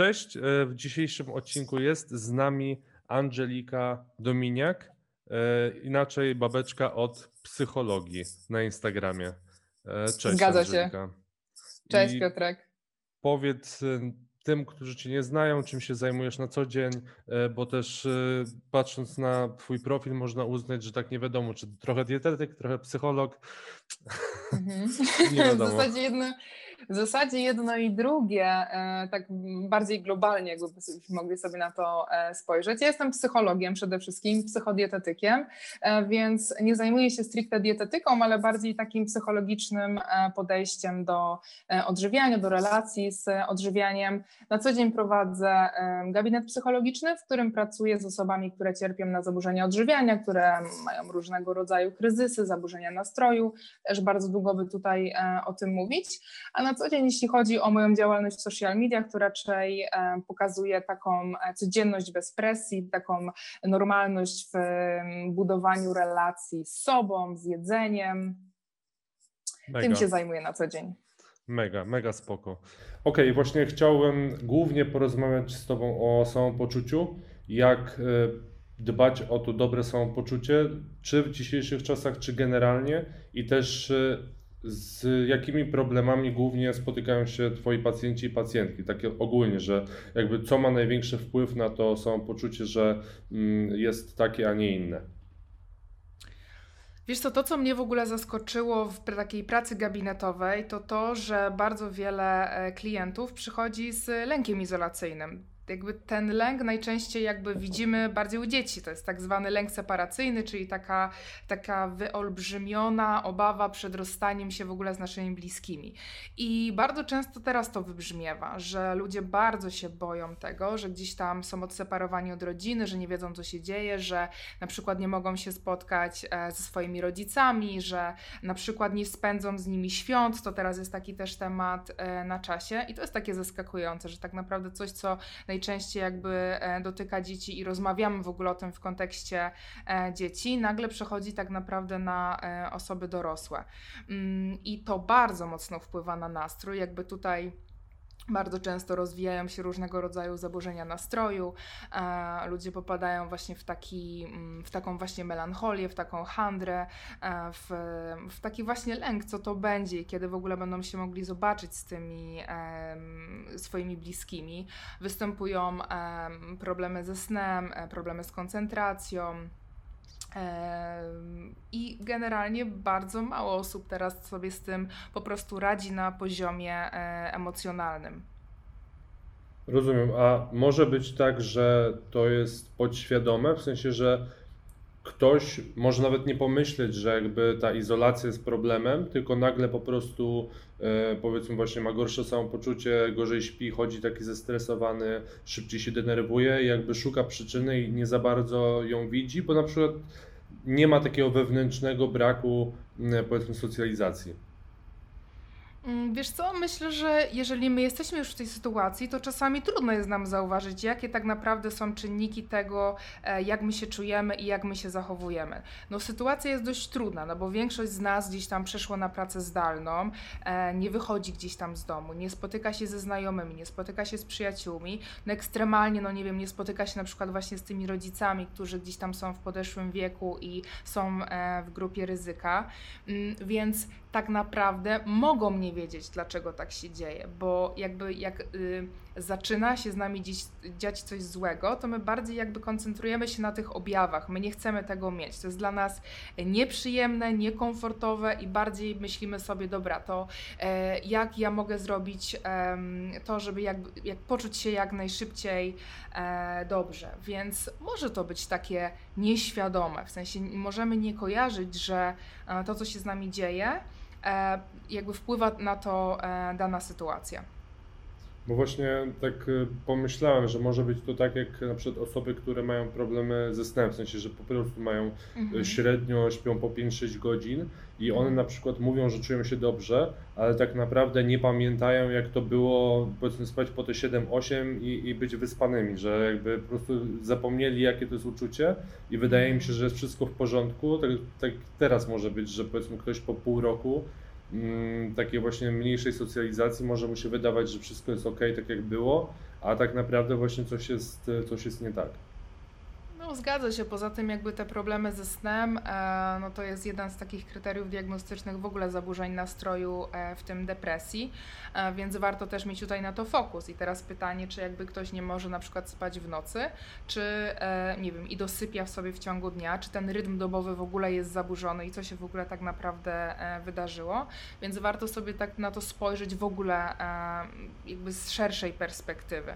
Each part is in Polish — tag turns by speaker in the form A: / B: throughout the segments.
A: Cześć, e, w dzisiejszym odcinku jest z nami Angelika Dominiak, e, inaczej babeczka od psychologii na Instagramie. E, Cześć
B: Zgadza się.
A: Angelika.
B: Cześć
A: I
B: Piotrek.
A: powiedz tym, którzy Cię nie znają, czym się zajmujesz na co dzień, bo też patrząc na Twój profil można uznać, że tak nie wiadomo, czy trochę dietetyk, trochę psycholog.
B: Mhm.
A: Nie
B: W
A: wiadomo.
B: zasadzie jedno, w zasadzie jedno i drugie, e, tak bardziej globalnie, jakbyśmy mogli sobie na to e, spojrzeć. Ja jestem psychologiem przede wszystkim, psychodietetykiem, e, więc nie zajmuję się stricte dietetyką, ale bardziej takim psychologicznym podejściem do odżywiania, do relacji z odżywianiem. Na co dzień prowadzę gabinet psychologiczny, w którym pracuję z osobami, które cierpią na zaburzenia odżywiania, które mają różnego rodzaju kryzysy, zaburzenia nastroju. Też bardzo długo by tutaj o tym mówić. A na co dzień, jeśli chodzi o moją działalność w social mediach, to raczej e, pokazuje taką e, codzienność bez presji, taką normalność w budowaniu relacji z sobą, z jedzeniem. Tym
A: Mega.
B: się zajmuję na co dzień.
A: Mega, mega spoko. Okej, właśnie chciałem głównie porozmawiać z Tobą o samopoczuciu, jak e, dbać o to dobre samopoczucie, czy w dzisiejszych czasach, czy generalnie, i też z jakimi problemami głównie spotykają się Twoi pacjenci i pacjentki, takie ogólnie, że jakby co ma największy wpływ na to samopoczucie, że mm, jest takie, a nie inne.
C: Wiesz co, to co mnie w ogóle zaskoczyło w takiej pracy gabinetowej, to to, że bardzo wiele e, klientów przychodzi z lękiem izolacyjnym. Jakby ten lęk najczęściej jakby widzimy bardziej u dzieci. To jest tak zwany lęk separacyjny, czyli taka, taka wyolbrzymiona obawa przed rozstaniem się w ogóle z naszymi bliskimi. I bardzo często teraz to wybrzmiewa, że ludzie bardzo się boją tego, że gdzieś tam są odseparowani od rodziny, że nie wiedzą co się dzieje, że na przykład nie mogą się spotkać e, ze swoimi rodzicami, że na przykład nie spędzą z nimi świąt, to teraz jest taki też temat e, na czasie i to jest takie zaskakujące, że tak naprawdę coś, co jakby e, dotyka dzieci i rozmawiamy w ogóle o tym w kontekście e, dzieci, nagle przechodzi tak naprawdę na e, osoby dorosłe. Mm, I to bardzo mocno wpływa na nastrój, jakby tutaj bardzo często rozwijają się różnego rodzaju zaburzenia nastroju. E, ludzie popadają właśnie w, taki, mm, w taką właśnie melancholię, w taką handrę, e, w, w taki właśnie lęk, co to będzie kiedy w ogóle będą się mogli zobaczyć z tymi em, swoimi bliskimi. Występują em, problemy ze snem, e, problemy z koncentracją. I generalnie bardzo mało osób teraz sobie z tym po prostu radzi na poziomie e, emocjonalnym.
A: Rozumiem, a może być tak, że to jest podświadome, w sensie, że ktoś może nawet nie pomyśleć, że jakby ta izolacja jest problemem, tylko nagle po prostu e, powiedzmy właśnie ma gorsze samopoczucie, gorzej śpi, chodzi taki zestresowany, szybciej się denerwuje i jakby szuka przyczyny i nie za bardzo ją widzi, bo na przykład nie ma takiego wewnętrznego braku m, powiedzmy socjalizacji.
C: Mm, Wiesz co, myślę, że jeżeli my jesteśmy już w tej sytuacji, to czasami trudno jest nam zauważyć, jakie tak naprawdę są czynniki tego, e, jak my się czujemy i jak my się zachowujemy. No sytuacja jest dość trudna, no bo większość z nas gdzieś tam przeszło na pracę zdalną, e, nie wychodzi gdzieś tam z domu, nie spotyka się ze znajomymi, nie spotyka się z przyjaciółmi, no ekstremalnie, no nie wiem, nie spotyka się na przykład właśnie z tymi rodzicami, którzy gdzieś tam są w podeszłym wieku i są e, w grupie ryzyka, Mm, więc tak naprawdę mogą nie wiedzieć, dlaczego tak się dzieje, bo jakby jak y, zaczyna się z nami dziś, dziać coś złego, to my bardziej jakby koncentrujemy się na tych objawach. My nie chcemy tego mieć. To jest dla nas nieprzyjemne, niekomfortowe i bardziej myślimy sobie, dobra, to e, jak ja mogę zrobić to, żeby jak, jak poczuć się jak najszybciej e, dobrze. Więc może to być takie nieświadome, w sensie możemy nie kojarzyć, że e, to, co się z nami dzieje, jakby wpływa na to e, dana sytuacja.
A: Bo właśnie tak y, pomyślałem, że może być to tak jak na przykład osoby, które mają problemy ze snem, w sensie, że po prostu mają y,
C: Mhm.
A: średnio śpią po 5-6 godzin i one
C: Mhm.
A: na przykład mówią, że czują się dobrze, ale tak naprawdę nie pamiętają jak to było powiedzmy spać po te 7-8 i, i być wyspanymi, że jakby po prostu zapomnieli jakie to jest uczucie i wydaje mi się, że jest wszystko w porządku. Tak, tak teraz może być, że powiedzmy ktoś po pół roku takiej właśnie mniejszej socjalizacji może mu się wydawać, że wszystko jest ok, tak jak było, a tak naprawdę właśnie coś jest, coś jest nie tak.
C: No, zgadza się. Poza tym jakby te problemy ze snem, e, no to jest jeden z takich kryteriów diagnostycznych w ogóle zaburzeń nastroju, e, w tym depresji, e, więc warto też mieć tutaj na to fokus. I teraz pytanie, czy jakby ktoś nie może na przykład spać w nocy, czy nie wiem, i dosypia w sobie w ciągu dnia, czy ten rytm dobowy w ogóle jest zaburzony i co się w ogóle tak naprawdę wydarzyło. Więc warto sobie tak na to spojrzeć w ogóle jakby z szerszej perspektywy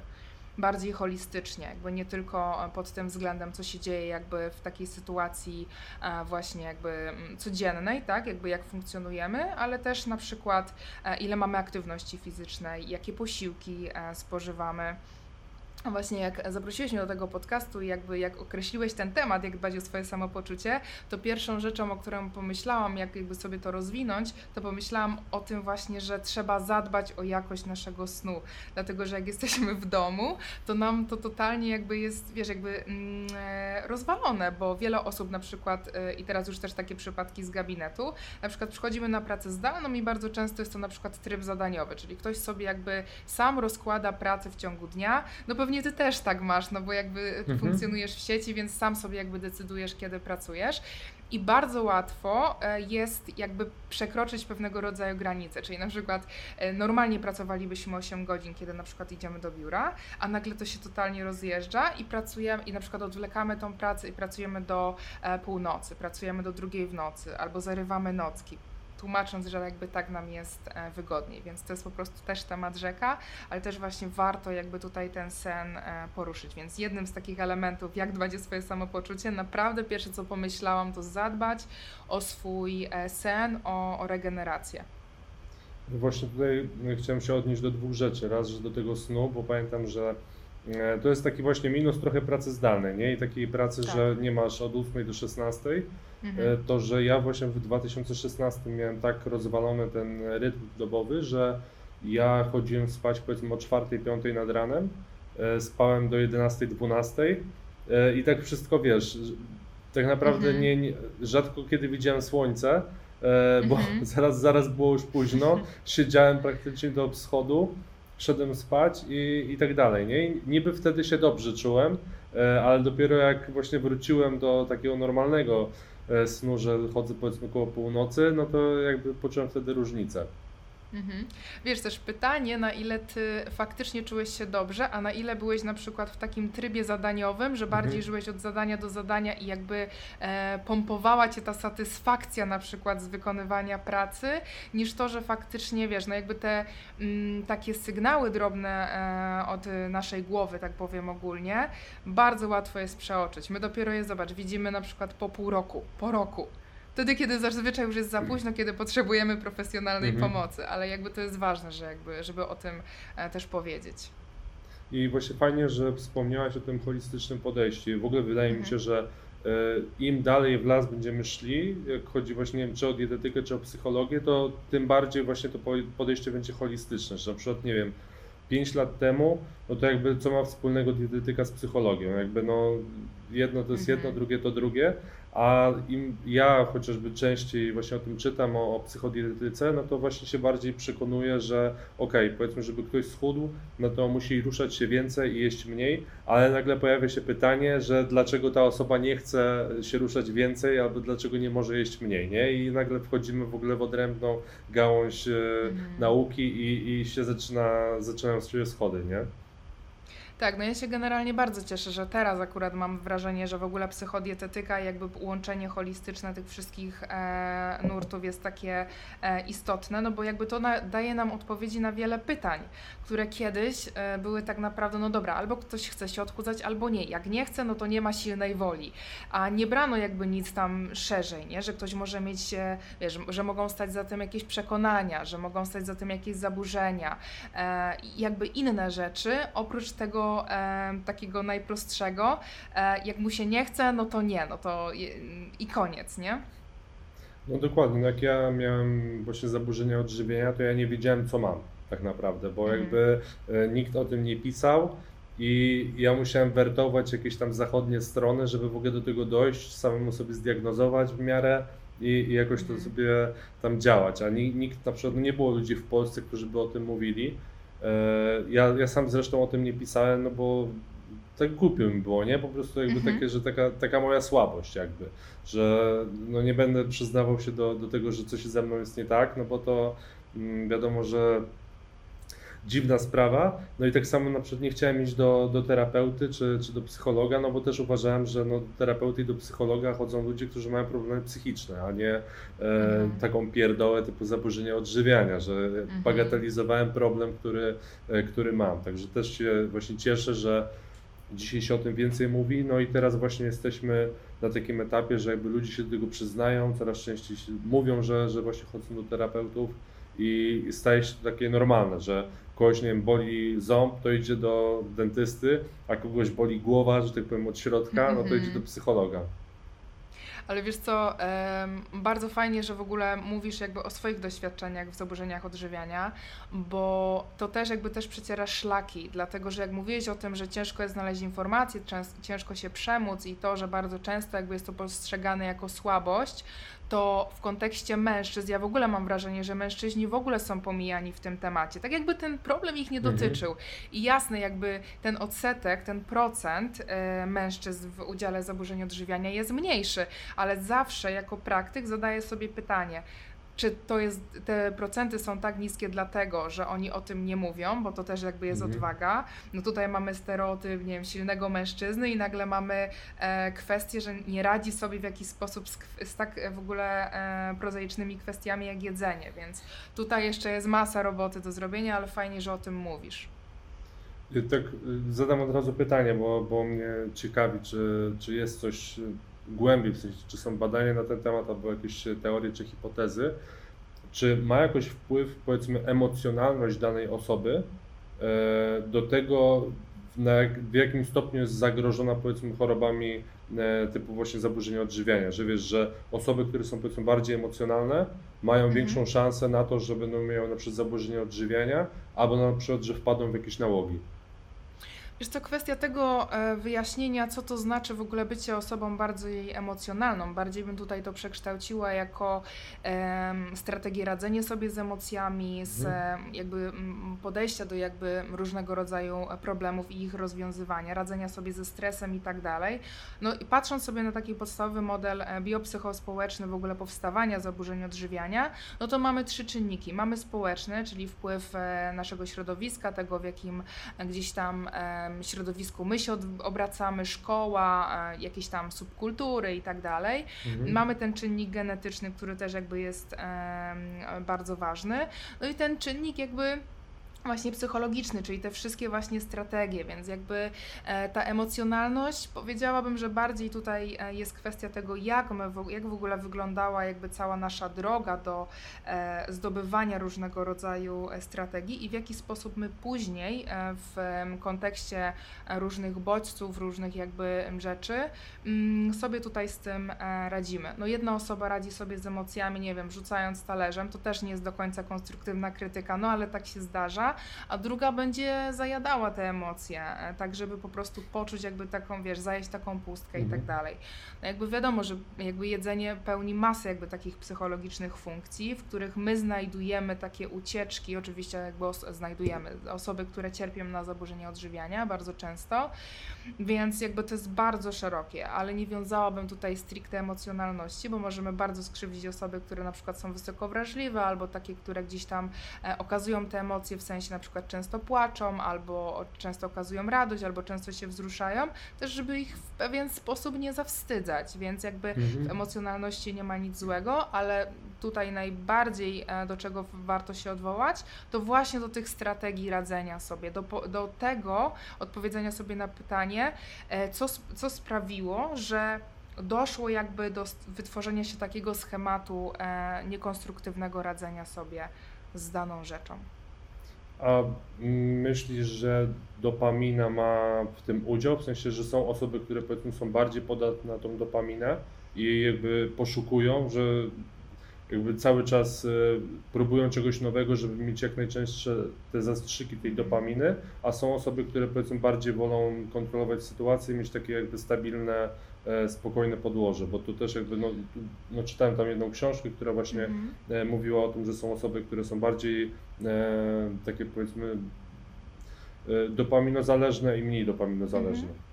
C: bardziej holistycznie, jakby nie tylko pod tym względem, co się dzieje jakby w takiej sytuacji e, właśnie jakby mm, codziennej, tak, jakby jak funkcjonujemy, ale też na przykład e, ile mamy aktywności fizycznej, jakie posiłki e, spożywamy, Właśnie jak zaprosiłeś mnie do tego podcastu i jakby jak określiłeś ten temat, jak dbać o swoje samopoczucie, to pierwszą rzeczą, o którą pomyślałam, jak jakby sobie to rozwinąć, to pomyślałam o tym właśnie, że trzeba zadbać o jakość naszego snu. Dlatego, że jak jesteśmy w domu, to nam to totalnie jakby jest, wiesz, jakby mm, e, rozwalone, bo wiele osób na przykład, e, i teraz już też takie przypadki z gabinetu, na przykład przychodzimy na pracę zdalną i bardzo często jest to na przykład tryb zadaniowy, czyli ktoś sobie jakby sam rozkłada pracę w ciągu dnia, no pewnie pewnie ty też tak masz, no bo jakby mhm. funkcjonujesz w sieci, więc sam sobie jakby decydujesz, kiedy pracujesz. I bardzo łatwo e, jest jakby przekroczyć pewnego rodzaju granice, czyli na przykład e, normalnie pracowalibyśmy 8 godzin, kiedy na przykład idziemy do biura, a nagle to się totalnie rozjeżdża i pracujemy, i na przykład odwlekamy tą pracę i pracujemy do e, północy, pracujemy do drugiej w nocy, albo zarywamy nocki tłumacząc, że jakby tak nam jest e, wygodniej, więc to jest po prostu też temat rzeka, ale też właśnie warto jakby tutaj ten sen e, poruszyć, więc jednym z takich elementów, jak dbać o swoje samopoczucie, naprawdę pierwsze co pomyślałam to zadbać o swój e, sen, o, o regenerację.
A: Właśnie tutaj chciałem się odnieść do dwóch rzeczy. Raz, że do tego snu, bo pamiętam, że to jest taki właśnie minus trochę pracy zdalnej, nie? I takiej pracy, tak. że nie masz od 8 do 16, mhm. E, to że ja właśnie w 2016 miałem tak rozwalony ten rytm dobowy, że ja chodziłem spać powiedzmy o 4-5 nad ranem, e, spałem do 11-12 e, i tak wszystko wiesz, tak naprawdę mhm. nie, nie, rzadko kiedy widziałem słońce, bo mhm. zaraz, zaraz było już późno, siedziałem praktycznie do wschodu, szedłem spać i, i tak dalej, nie? I niby wtedy się dobrze czułem, ale dopiero jak właśnie wróciłem do takiego normalnego snu, że chodzę powiedzmy koło północy, no to jakby poczułem wtedy różnicę.
C: Mhm. Wiesz, też pytanie, na ile ty faktycznie czułeś się dobrze, a na ile byłeś na przykład w takim trybie zadaniowym, że bardziej mhm. żyłeś od zadania do zadania i jakby e, pompowała cię ta satysfakcja na przykład z wykonywania pracy, niż to, że faktycznie, wiesz, no jakby te m, mm, takie sygnały drobne e, od naszej głowy, tak powiem ogólnie, bardzo łatwo jest przeoczyć. My dopiero je, zobacz, widzimy na przykład po pół roku, po roku wtedy, kiedy zazwyczaj już jest za późno, kiedy potrzebujemy profesjonalnej mhm. pomocy, ale jakby to jest ważne, że jakby, żeby o tym e, też powiedzieć.
A: I właśnie fajnie, że wspomniałaś o tym holistycznym podejściu. W ogóle wydaje mhm. mi się, że e, im dalej w las będziemy szli, jak chodzi właśnie nie wiem, czy o dietetykę, czy o psychologię, to tym bardziej właśnie to podejście będzie holistyczne, że na przykład, nie wiem, 5 lat temu, no to jakby co ma wspólnego dietetyka z psychologią, jakby no jedno to jest jedno, mhm. drugie to drugie, a im ja chociażby częściej właśnie o tym czytam, o, o psychodietetyce, no to właśnie się bardziej przekonuję, że okej, okay, powiedzmy, żeby ktoś schudł, no to musi ruszać się więcej i jeść mniej, ale nagle pojawia się pytanie, że dlaczego ta osoba nie chce się ruszać więcej, albo dlaczego nie może jeść mniej, nie? I nagle wchodzimy w ogóle w odrębną gałąź mm. nauki i, i się zaczyna, zaczynają się schody, nie?
C: Tak, no ja się generalnie bardzo cieszę, że teraz akurat mam wrażenie, że w ogóle psychodietetyka i jakby łączenie holistyczne tych wszystkich e, nurtów jest takie e, istotne, no bo jakby to na, daje nam odpowiedzi na wiele pytań, które kiedyś e, były tak naprawdę, no dobra, albo ktoś chce się odchudzać, albo nie. Jak nie chce, no to nie ma silnej woli. A nie brano jakby nic tam szerzej, nie? Że ktoś może mieć, wiesz, że mogą stać za tym jakieś przekonania, że mogą stać za tym jakieś zaburzenia, e, jakby inne rzeczy, oprócz tego e, takiego najprostszego. E, jak mu się nie chce, no to nie, no to je, i koniec, nie?
A: No dokładnie, no jak ja miałem właśnie zaburzenia odżywienia, to ja nie wiedziałem co mam tak naprawdę, bo mhm. jakby e, nikt o tym nie pisał i ja musiałem wertować jakieś tam zachodnie strony, żeby w ogóle do tego dojść, samemu sobie zdiagnozować w miarę i, i jakoś to
C: Mhm.
A: sobie tam działać, a ni- nikt na przykład, no nie było ludzi w Polsce, którzy by o tym mówili. E, Ja, ja sam zresztą o tym nie pisałem, no bo tak głupio mi było, nie? Po prostu jakby
C: Mhm.
A: takie, że taka, taka moja słabość jakby, że no nie będę przyznawał się do, do tego, że coś ze mną jest nie tak, no bo to mm, wiadomo, że dziwna sprawa. No i tak samo na przykład nie chciałem iść do, do terapeuty czy, czy do psychologa, no bo też uważałem, że no, do terapeuty i do psychologa chodzą ludzie, którzy mają problemy psychiczne, a nie e,
C: Mhm.
A: taką pierdołę typu zaburzenie odżywiania, że bagatelizowałem problem, który, e, który mam. Także też się właśnie cieszę, że dzisiaj się o tym więcej mówi, no i teraz właśnie jesteśmy na takim etapie, że jakby ludzie się do tego przyznają, coraz częściej mówią, że, że właśnie chodzą do terapeutów i staje się to takie normalne, że kogoś, nie wiem, boli ząb, to idzie do dentysty, a kogoś boli głowa, że tak powiem od środka, no to
C: Mhm.
A: idzie do psychologa.
C: Ale wiesz co, bardzo fajnie, że w ogóle mówisz jakby o swoich doświadczeniach w zaburzeniach odżywiania, bo to też jakby też przeciera szlaki, dlatego że jak mówiłeś o tym, że ciężko jest znaleźć informacje, ciężko się przemóc i to, że bardzo często jakby jest to postrzegane jako słabość, to w kontekście mężczyzn, ja w ogóle mam wrażenie, że mężczyźni w ogóle są pomijani w tym temacie. Tak jakby ten problem ich nie
A: Mhm.
C: dotyczył. I jasne, jakby ten odsetek, ten procent e, mężczyzn w udziale zaburzeń odżywiania jest mniejszy, ale zawsze jako praktyk zadaję sobie pytanie, czy to jest, te procenty są tak niskie dlatego, że oni o tym nie mówią, bo to też jakby jest
A: Mhm.
C: odwaga. No tutaj mamy stereotyp, nie wiem, silnego mężczyzny i nagle mamy e, kwestię, że nie radzi sobie w jakiś sposób z, z tak w ogóle e, prozaicznymi kwestiami jak jedzenie, więc tutaj jeszcze jest masa roboty do zrobienia, ale fajnie, że o tym mówisz.
A: Tak zadam od razu pytanie, bo, bo mnie ciekawi, czy, czy jest coś głębiej, w sensie, czy są badania na ten temat, albo jakieś y, teorie czy hipotezy, czy ma jakoś wpływ, powiedzmy, emocjonalność danej osoby e, do tego, na jak, w jakim stopniu jest zagrożona, powiedzmy, chorobami e, typu właśnie zaburzenia odżywiania, że wiesz, że osoby, które są, powiedzmy, bardziej emocjonalne, mają
C: Mhm.
A: większą szansę na to, że będą miały na przykład zaburzenia odżywiania, albo na przykład, że wpadną w jakieś nałogi.
C: Wiesz co, kwestia tego e, wyjaśnienia, co to znaczy w ogóle bycie osobą bardziej emocjonalną. Bardziej bym tutaj to przekształciła jako em, strategię radzenia sobie z emocjami, z
A: Mhm.
C: jakby podejścia do jakby różnego rodzaju problemów i ich rozwiązywania, radzenia sobie ze stresem i tak dalej. No i patrząc sobie na taki podstawowy model e, biopsychospołeczny w ogóle powstawania zaburzeń odżywiania, no to mamy trzy czynniki. Mamy społeczny, czyli wpływ e, naszego środowiska, tego w jakim e, gdzieś tam środowisku my się obracamy, szkoła, e, jakieś tam subkultury i tak dalej.
A: Mhm.
C: Mamy ten czynnik genetyczny, który też jakby jest bardzo ważny. No i ten czynnik jakby właśnie psychologiczny, czyli te wszystkie właśnie strategie, więc jakby e, ta emocjonalność powiedziałabym, że bardziej tutaj e, jest kwestia tego, jak, my, jak w ogóle wyglądała jakby cała nasza droga do e, zdobywania różnego rodzaju strategii i w jaki sposób my później w kontekście różnych bodźców, różnych jakby rzeczy mm, sobie tutaj z tym radzimy. No jedna osoba radzi sobie z emocjami, nie wiem, rzucając talerzem, to też nie jest do końca konstruktywna krytyka, no ale tak się zdarza, a druga będzie zajadała te emocje, e, tak żeby po prostu poczuć jakby taką, wiesz, zajeść taką pustkę i
A: Mhm.
C: tak dalej. No jakby wiadomo, że jakby jedzenie pełni masę jakby takich psychologicznych funkcji, w których my znajdujemy takie ucieczki, oczywiście jakby os- znajdujemy osoby, które cierpią na zaburzenia odżywiania bardzo często, więc jakby to jest bardzo szerokie, ale nie wiązałabym tutaj stricte emocjonalności, bo możemy bardzo skrzywdzić osoby, które na przykład są wysoko wrażliwe, albo takie, które gdzieś tam e, okazują te emocje, w sensie na przykład często płaczą, albo często okazują radość, albo często się wzruszają, też żeby ich w pewien sposób nie zawstydzać, więc jakby w
A: Mhm.
C: emocjonalności nie ma nic złego, ale tutaj najbardziej e, do czego warto się odwołać, to właśnie do tych strategii radzenia sobie, do, do tego odpowiedzenia sobie na pytanie, e, co, co sprawiło, że doszło jakby do wytworzenia się takiego schematu e, niekonstruktywnego radzenia sobie z daną rzeczą.
A: A myślisz, że dopamina ma w tym udział? W sensie, że są osoby, które powiedzmy są bardziej podatne na tą dopaminę i jakby poszukują, że jakby cały czas y, próbują czegoś nowego, żeby mieć jak najczęstsze te zastrzyki tej dopaminy, a są osoby, które powiedzmy bardziej wolą kontrolować sytuację i mieć takie jakby stabilne, e, spokojne podłoże, bo tu też jakby, no, no czytałem tam jedną książkę, która właśnie
C: Mhm.
A: e, mówiła o tym, że są osoby, które są bardziej e, takie powiedzmy e, dopaminozależne i mniej dopaminozależne.
C: Mhm.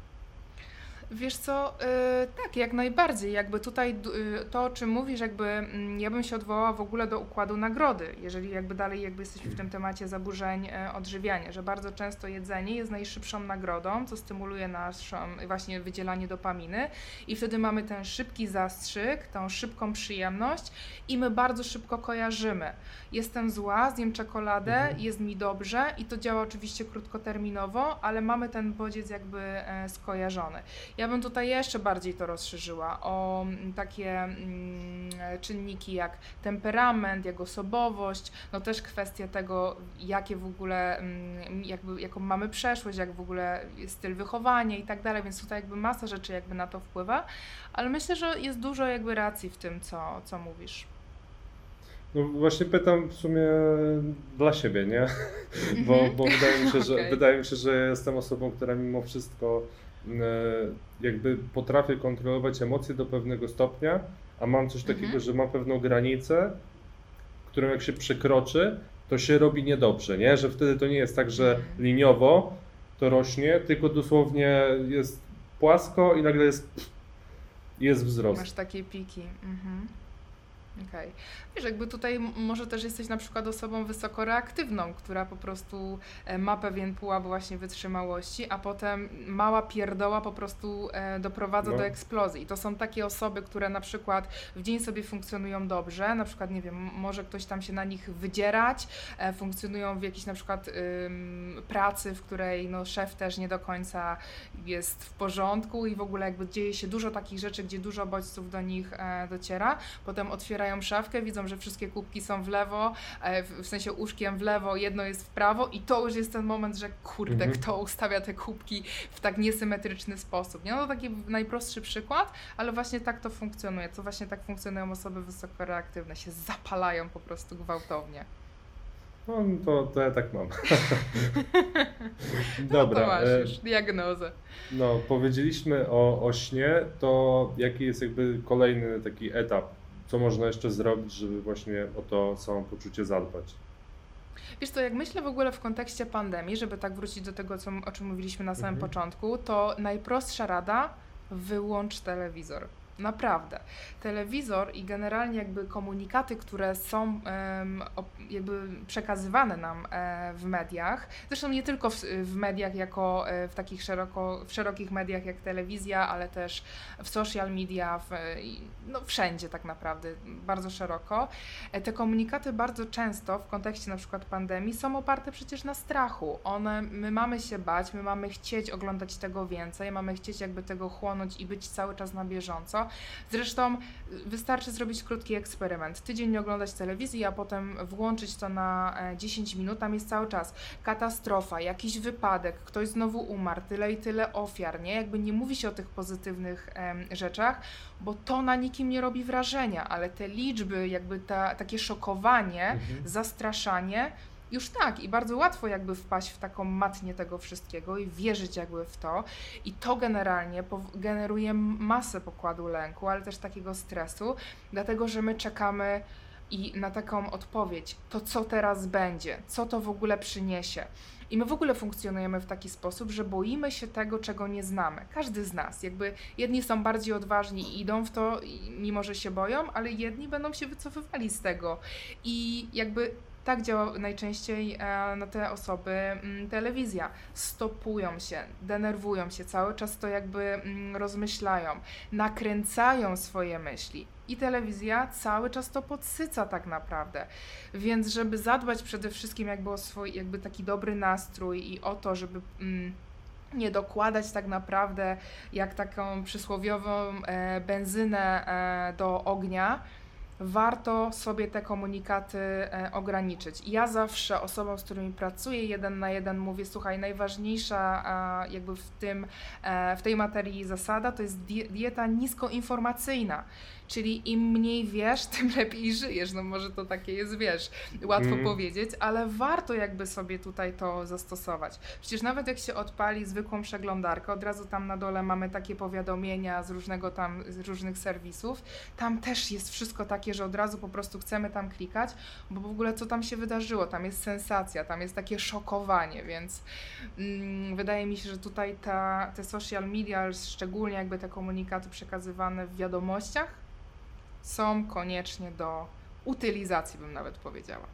C: Wiesz co, y, tak, jak najbardziej. Jakby tutaj d- y, to, o czym mówisz, jakby mm, ja bym się odwołała w ogóle do układu nagrody, jeżeli jakby dalej jakby jesteśmy w tym temacie zaburzeń e, odżywiania, że bardzo często jedzenie jest najszybszą nagrodą, co stymuluje naszą właśnie wydzielanie dopaminy i wtedy mamy ten szybki zastrzyk, tą szybką przyjemność i my bardzo szybko kojarzymy. Jestem zła, zjem czekoladę,
A: Mhm.
C: jest mi dobrze i to działa oczywiście krótkoterminowo, ale mamy ten bodziec jakby e, skojarzony. Ja bym tutaj jeszcze bardziej to rozszerzyła o mm, takie mm, czynniki jak temperament, jak osobowość, no też kwestia tego, jakie w ogóle, mm, jakby, jaką mamy przeszłość, jak w ogóle styl wychowania i tak dalej, więc tutaj jakby masa rzeczy jakby na to wpływa, ale myślę, że jest dużo jakby racji w tym, co, co mówisz.
A: No właśnie pytam w sumie dla siebie, nie? Bo,
C: Mhm.
A: bo wydaje, mi się, że,
C: Okej.
A: wydaje mi się, że jestem osobą, która mimo wszystko jakby potrafię kontrolować emocje do pewnego stopnia, a mam coś takiego,
C: Mhm.
A: że mam pewną granicę, którą jak się przekroczy, to się robi niedobrze, nie? Że wtedy to nie jest tak, że
C: Mhm.
A: liniowo to rośnie, tylko dosłownie jest płasko i nagle jest, jest wzrost.
C: Masz takie piki. Mhm. Okej. Wiesz, jakby tutaj może też jesteś na przykład osobą wysoko reaktywną, która po prostu e, ma pewien pułap właśnie wytrzymałości, a potem mała pierdoła po prostu e, doprowadza
A: No.
C: do eksplozji. I to są takie osoby, które na przykład w dzień sobie funkcjonują dobrze, na przykład, nie wiem, może ktoś tam się na nich wydzierać, e, funkcjonują w jakiejś na przykład ym, pracy, w której no, szef też nie do końca jest w porządku i w ogóle jakby dzieje się dużo takich rzeczy, gdzie dużo bodźców do nich e, dociera. Potem otwierają szafkę, widzą, że wszystkie kubki są w lewo, e, w, sensie łóżkiem w lewo, jedno jest w prawo i to już jest ten moment, że kurde,
A: Mhm.
C: kto ustawia te kubki w tak niesymetryczny sposób. Nie? No to taki najprostszy przykład, ale właśnie tak to funkcjonuje. To właśnie tak funkcjonują osoby wysoko reaktywne, się zapalają po prostu gwałtownie.
A: No to, to ja tak mam.
C: no
A: Dobra.
C: to masz
A: e,
C: już diagnozę.
A: No, powiedzieliśmy o, o śnie, to jaki jest jakby kolejny taki etap? Co można jeszcze zrobić, żeby właśnie o to samopoczucie zadbać?
C: Wiesz co, jak myślę w ogóle w kontekście pandemii, żeby tak wrócić do tego, co, o czym mówiliśmy na samym
A: Mhm.
C: początku, to najprostsza rada, wyłącz telewizor. Naprawdę. Telewizor i generalnie jakby komunikaty, które są jakby przekazywane nam e, w mediach, zresztą nie tylko w, w mediach jako e, w takich szeroko, w szerokich mediach jak telewizja, ale też w social media, w, i- no wszędzie tak naprawdę, bardzo szeroko. E, Te komunikaty bardzo często w kontekście na przykład pandemii są oparte przecież na strachu. One, my mamy się bać, my mamy chcieć oglądać tego więcej, mamy chcieć jakby tego chłonąć i być cały czas na bieżąco. Zresztą wystarczy zrobić krótki eksperyment. Tydzień nie oglądać telewizji, a potem włączyć to na e, 10 minut, tam jest cały czas katastrofa, jakiś wypadek, ktoś znowu umarł, tyle i tyle ofiar, nie? Jakby nie mówi się o tych pozytywnych em, rzeczach, bo to na nikim nie robi wrażenia, ale te liczby, jakby ta, takie szokowanie,
A: Mhm.
C: zastraszanie, już tak i bardzo łatwo jakby wpaść w taką matnię tego wszystkiego i wierzyć jakby w to i to generalnie generuje masę pokładu lęku, ale też takiego stresu, dlatego że my czekamy i na taką odpowiedź, to co teraz będzie, co to w ogóle przyniesie. I my w ogóle funkcjonujemy w taki sposób, że boimy się tego, czego nie znamy. Każdy z nas. Jakby jedni są bardziej odważni i idą w to, mimo że się boją, ale jedni będą się wycofywali z tego. I jakby tak działa najczęściej e, na te osoby mm, telewizja. Stopują się, denerwują się, cały czas to jakby mm, rozmyślają, nakręcają swoje myśli. I telewizja cały czas to podsyca tak naprawdę. Więc żeby zadbać przede wszystkim jakby o swój jakby taki dobry nastrój i o to, żeby mm, nie dokładać tak naprawdę jak taką przysłowiową e, benzynę e, do ognia, warto sobie te komunikaty e, ograniczyć. Ja zawsze osobom, z którymi pracuję jeden na jeden mówię, słuchaj, najważniejsza jakby w, tym, e, w tej materii zasada to jest dieta niskoinformacyjna. Czyli im mniej wiesz, tym lepiej żyjesz. No może to takie jest, wiesz, łatwo mm. powiedzieć, ale warto jakby sobie tutaj to zastosować. Przecież nawet jak się odpali zwykłą przeglądarkę, od razu tam na dole mamy takie powiadomienia z różnego tam, z różnych serwisów. Tam też jest wszystko takie, że od razu po prostu chcemy tam klikać, bo w ogóle co tam się wydarzyło? Tam jest sensacja, tam jest takie szokowanie, więc mm, wydaje mi się, że tutaj ta, te social media, szczególnie jakby te komunikaty przekazywane w wiadomościach, są koniecznie do utylizacji, bym nawet powiedziała.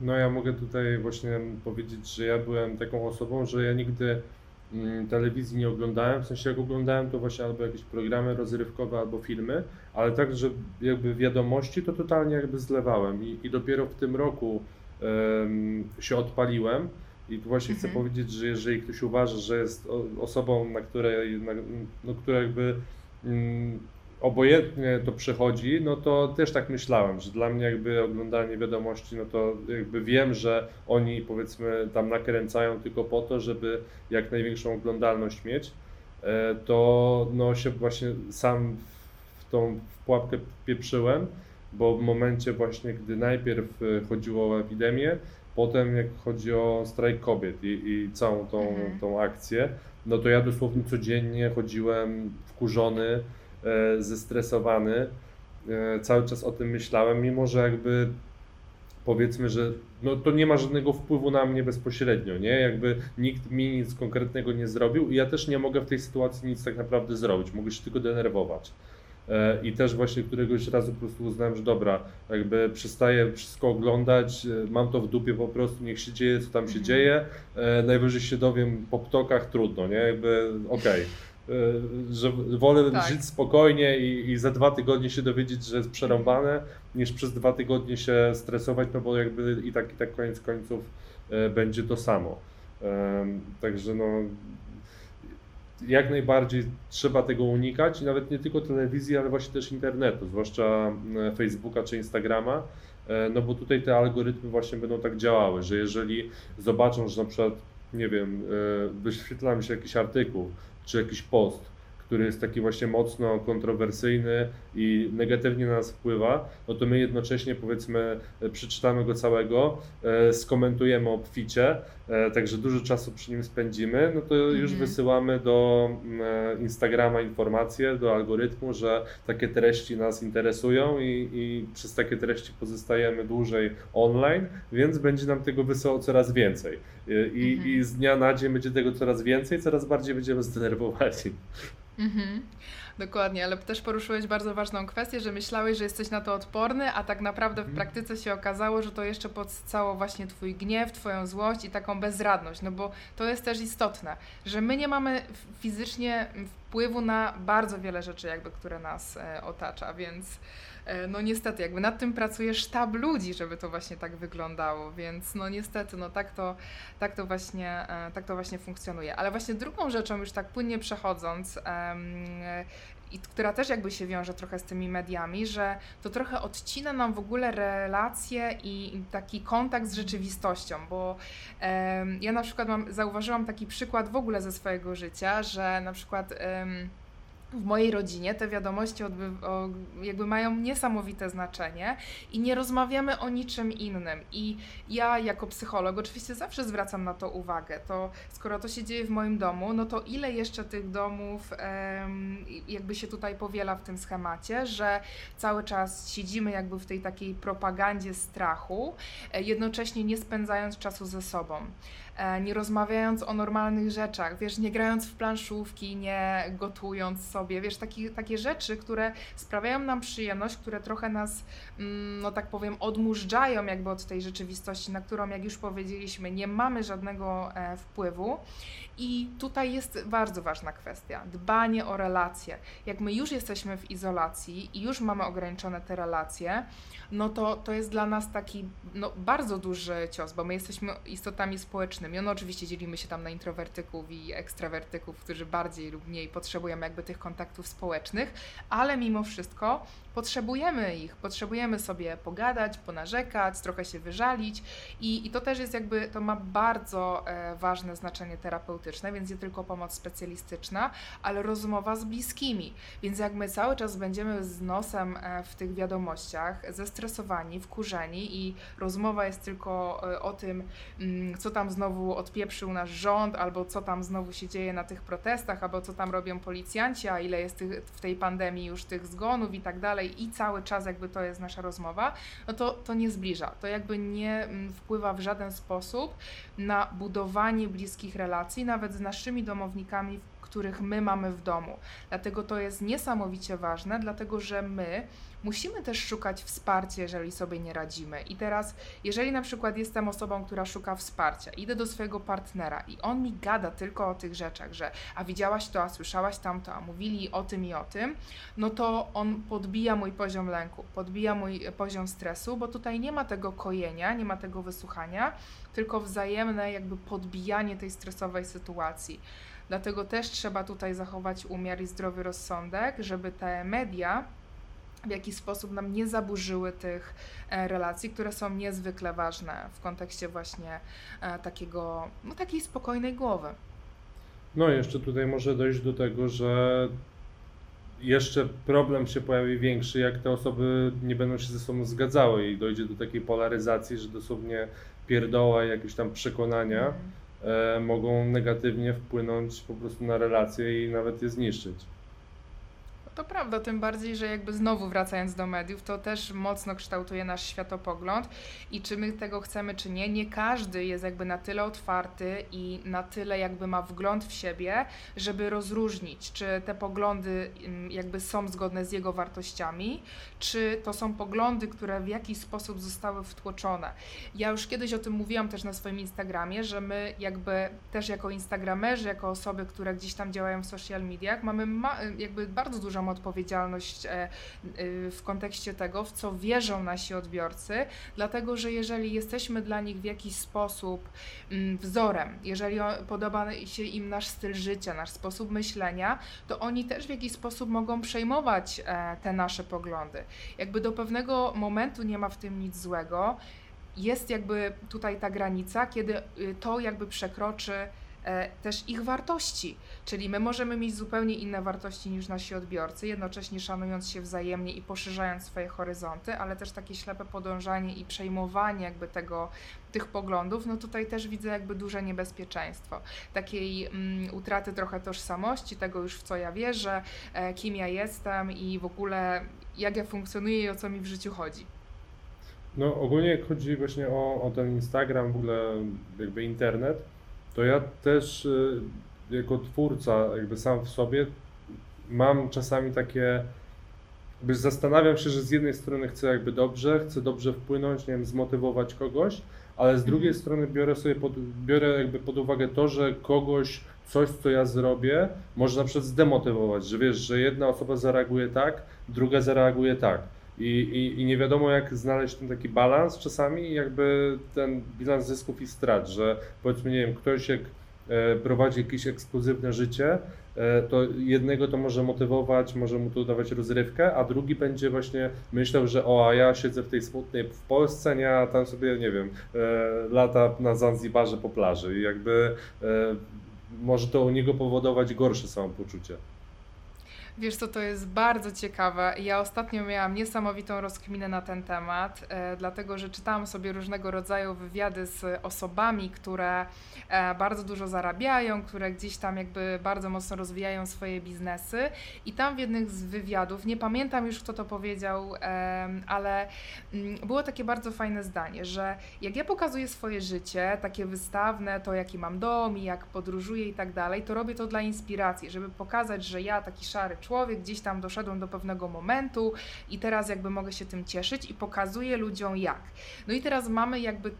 A: No ja mogę tutaj właśnie powiedzieć, że ja byłem taką osobą, że ja nigdy mm, telewizji nie oglądałem, w sensie jak oglądałem to właśnie albo jakieś programy rozrywkowe, albo filmy, ale tak, że jakby wiadomości to totalnie jakby zlewałem i, i dopiero w tym roku um, się odpaliłem i właśnie mhm. chcę powiedzieć, że jeżeli ktoś uważa, że jest osobą, na której, na, no, która jakby um, obojętnie to przechodzi, no to też tak myślałem, że dla mnie jakby oglądanie wiadomości, no to jakby wiem, że oni powiedzmy tam nakręcają tylko po to, żeby jak największą oglądalność mieć, e, to no się właśnie sam w tą pułapkę pieprzyłem, bo w momencie właśnie, gdy najpierw e, chodziło o epidemię, potem jak chodzi o strajk kobiet i, i całą tą, mhm. tą akcję, no to ja dosłownie codziennie chodziłem wkurzony, zestresowany. E, cały czas o tym myślałem, mimo że jakby powiedzmy, że no to nie ma żadnego wpływu na mnie bezpośrednio, nie? Jakby nikt mi nic konkretnego nie zrobił i ja też nie mogę w tej sytuacji nic tak naprawdę zrobić, mogę się tylko denerwować. E, I też właśnie któregoś razu po prostu uznałem, że dobra, jakby przestaję wszystko oglądać, mam to w dupie po prostu, niech się dzieje, co tam się mhm. dzieje, najwyżej się dowiem po ptokach, trudno, nie? Jakby okej. Okay E, że wolę tak. żyć spokojnie i, i za dwa tygodnie się dowiedzieć, że jest przerąbane, niż przez dwa tygodnie się stresować, no bo jakby i tak, i tak koniec końców e, będzie to samo. Także no, jak najbardziej trzeba tego unikać i nawet nie tylko telewizji, ale właśnie też internetu, zwłaszcza Facebooka czy Instagrama, no bo tutaj te algorytmy właśnie będą tak działały, że jeżeli zobaczą, że na przykład, nie wiem, wyświetla mi się jakiś artykuł, czy jakiś post, który jest taki właśnie mocno kontrowersyjny i negatywnie na nas wpływa, no to my jednocześnie powiedzmy przeczytamy go całego, e, skomentujemy obficie, e, także dużo czasu przy nim spędzimy, no to już mhm. wysyłamy do mm, e, Instagrama informacje, do algorytmu, że takie treści nas interesują i, i przez takie treści pozostajemy dłużej online, więc będzie nam tego wysyłał coraz więcej. I, mhm. I z dnia na dzień będzie tego coraz więcej, coraz bardziej będziemy zdenerwowani.
C: Mhm. Dokładnie, ale też poruszyłeś bardzo ważną kwestię, że myślałeś, że jesteś na to odporny, a tak naprawdę w mhm. praktyce się okazało, że to jeszcze podcało właśnie Twój gniew, Twoją złość i taką bezradność, no bo to jest też istotne, że my nie mamy fizycznie wpływu na bardzo wiele rzeczy, jakby, które nas e, otacza, więc no niestety, jakby nad tym pracuje sztab ludzi, żeby to właśnie tak wyglądało, więc no niestety, no tak to, tak to, właśnie, e, tak to właśnie funkcjonuje. Ale właśnie drugą rzeczą, już tak płynnie przechodząc, i która też jakby się wiąże trochę z tymi mediami, że to trochę odcina nam w ogóle relacje i taki kontakt z rzeczywistością, bo ja na przykład mam, zauważyłam taki przykład w ogóle ze swojego życia, że na przykład w mojej rodzinie te wiadomości o, jakby mają niesamowite znaczenie i nie rozmawiamy o niczym innym. I ja jako psycholog oczywiście zawsze zwracam na to uwagę. To skoro to się dzieje w moim domu, no to ile jeszcze tych domów um, jakby się tutaj powiela w tym schemacie, że cały czas siedzimy jakby w tej takiej propagandzie strachu, e, jednocześnie nie spędzając czasu ze sobą. E, nie rozmawiając o normalnych rzeczach, wiesz, nie grając w planszówki, nie gotując sobie, wiesz, taki, takie rzeczy, które sprawiają nam przyjemność, które trochę nas, mm, no tak powiem, odmurzdżają jakby od tej rzeczywistości, na którą, jak już powiedzieliśmy, nie mamy żadnego e, wpływu. I tutaj jest bardzo ważna kwestia dbanie o relacje. Jak my już jesteśmy w izolacji i już mamy ograniczone te relacje, no to to jest dla nas taki no, bardzo duży cios, bo my jesteśmy istotami społecznymi różnymi. No oczywiście dzielimy się tam na introwertyków i ekstrawertyków, którzy bardziej lub mniej potrzebują jakby tych kontaktów społecznych, ale mimo wszystko potrzebujemy ich, potrzebujemy sobie pogadać, ponarzekać, trochę się wyżalić i, i to też jest jakby, to ma bardzo e, ważne znaczenie terapeutyczne, więc nie tylko pomoc specjalistyczna, ale rozmowa z bliskimi. Więc jak my cały czas będziemy z nosem e, w tych wiadomościach, zestresowani, wkurzeni i rozmowa jest tylko e, o tym, mm, co tam znowu odpieprzył nasz rząd, albo co tam znowu się dzieje na tych protestach, albo co tam robią policjanci, a ile jest tych, w tej pandemii już tych zgonów i tak dalej, i cały czas jakby to jest nasza rozmowa, no to to nie zbliża. To jakby nie mm, wpływa w żaden sposób na budowanie bliskich relacji, nawet z naszymi domownikami, których my mamy w domu. Dlatego to jest niesamowicie ważne, dlatego że my musimy też szukać wsparcia, jeżeli sobie nie radzimy. I teraz, jeżeli na przykład jestem osobą, która szuka wsparcia, idę do swojego partnera i on mi gada tylko o tych rzeczach, że a widziałaś to, a słyszałaś tamto, a mówili o tym i o tym, no to on podbija mój poziom lęku, podbija mój poziom stresu, bo tutaj nie ma tego kojenia, nie ma tego wysłuchania, tylko wzajemne jakby podbijanie tej stresowej sytuacji. Dlatego też trzeba tutaj zachować umiar i zdrowy rozsądek, żeby te media w jakiś sposób nam nie zaburzyły tych e, relacji, które są niezwykle ważne w kontekście właśnie e, takiego, no takiej spokojnej głowy.
A: No, jeszcze tutaj może dojść do tego, że jeszcze problem się pojawi większy, jak te osoby nie będą się ze sobą zgadzały i dojdzie do takiej polaryzacji, że dosłownie pierdoła i jakieś tam przekonania
C: Mm.
A: mogą negatywnie wpłynąć po prostu na relacje i nawet je zniszczyć.
C: To prawda, tym bardziej, że jakby znowu wracając do mediów, to też mocno kształtuje nasz światopogląd i czy my tego chcemy, czy nie, nie każdy jest jakby na tyle otwarty i na tyle jakby ma wgląd w siebie, żeby rozróżnić, czy te poglądy ym, jakby są zgodne z jego wartościami, czy to są poglądy, które w jakiś sposób zostały wtłoczone. Ja już kiedyś o tym mówiłam też na swoim Instagramie, że my jakby też jako instagramerzy, jako osoby, które gdzieś tam działają w social mediach, mamy ma, jakby bardzo dużą odpowiedzialność e, e, w kontekście tego, w co wierzą nasi odbiorcy, dlatego że jeżeli jesteśmy dla nich w jakiś sposób mm, wzorem, jeżeli podoba się im nasz styl życia, nasz sposób myślenia, to oni też w jakiś sposób mogą przejmować e, te nasze poglądy. Jakby do pewnego momentu nie ma w tym nic złego. Jest jakby tutaj ta granica, kiedy y, to jakby przekroczy też ich wartości. Czyli my możemy mieć zupełnie inne wartości niż nasi odbiorcy, jednocześnie szanując się wzajemnie i poszerzając swoje horyzonty, ale też takie ślepe podążanie i przejmowanie jakby tego, tych poglądów, no tutaj też widzę jakby duże niebezpieczeństwo. Takiej mm, utraty trochę tożsamości, tego już w co ja wierzę, e, kim ja jestem i w ogóle jak ja funkcjonuję i o co mi w życiu chodzi.
A: No ogólnie jak chodzi właśnie o, o ten Instagram, w ogóle jakby internet, to ja też y, jako twórca jakby sam w sobie mam czasami takie, jakby zastanawiam się, że z jednej strony chcę jakby dobrze, chcę dobrze wpłynąć, nie wiem, zmotywować kogoś, ale z drugiej
C: Mhm.
A: strony biorę sobie pod, biorę jakby pod uwagę to, że kogoś coś, co ja zrobię, może na przykład zdemotywować, że wiesz, że jedna osoba zareaguje tak, druga zareaguje tak. I, i, I nie wiadomo, jak znaleźć ten taki balans czasami, jakby ten bilans zysków i strat, że powiedzmy, nie wiem, ktoś jak e, prowadzi jakieś ekskluzywne życie, e, to jednego to może motywować, może mu to dawać rozrywkę, a drugi będzie właśnie myślał, że o, a ja siedzę w tej smutnej w Polsce, nie, a tam sobie, nie wiem, e, lata na Zanzibarze po plaży i jakby może to u niego powodować gorsze samopoczucie.
C: Wiesz co, to jest bardzo ciekawe. Ja ostatnio miałam niesamowitą rozkminę na ten temat, e, dlatego że czytałam sobie różnego rodzaju wywiady z osobami, które e, bardzo dużo zarabiają, które gdzieś tam jakby bardzo mocno rozwijają swoje biznesy. I tam w jednym z wywiadów, nie pamiętam już kto to powiedział, em, ale mm, było takie bardzo fajne zdanie, że jak ja pokazuję swoje życie, takie wystawne, to jaki mam dom i jak podróżuję i tak dalej, to robię to dla inspiracji, żeby pokazać, że ja, taki szary człowiek, gdzieś tam doszedłem do pewnego momentu i teraz jakby mogę się tym cieszyć i pokazuję ludziom jak. No i teraz mamy jakby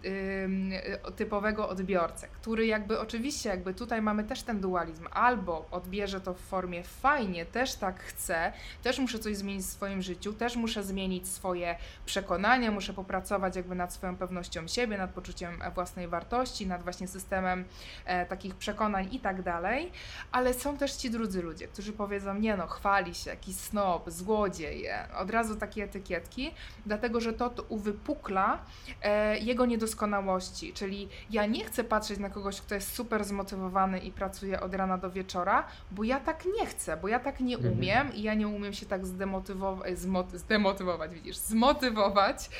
C: typowego odbiorcę, który jakby oczywiście jakby tutaj mamy też ten dualizm, albo odbierze to w formie fajnie, też tak chcę, też muszę coś zmienić w swoim życiu, też muszę zmienić swoje przekonania, muszę popracować jakby nad swoją pewnością siebie, nad poczuciem własnej wartości, nad właśnie systemem e, takich przekonań i tak dalej, ale są też ci drudzy ludzie, którzy powiedzą, nie no, chwali się, jakiś snob, złodziej, od razu takie etykietki, dlatego, że to, to uwypukla e, jego niedoskonałości, czyli ja nie chcę patrzeć na kogoś, kto jest super zmotywowany i pracuje od rana do wieczora, bo ja tak nie chcę, bo ja tak nie
A: Mhm.
C: umiem i ja nie umiem się tak zdemotywować, zdemotywować, widzisz, zmotywować,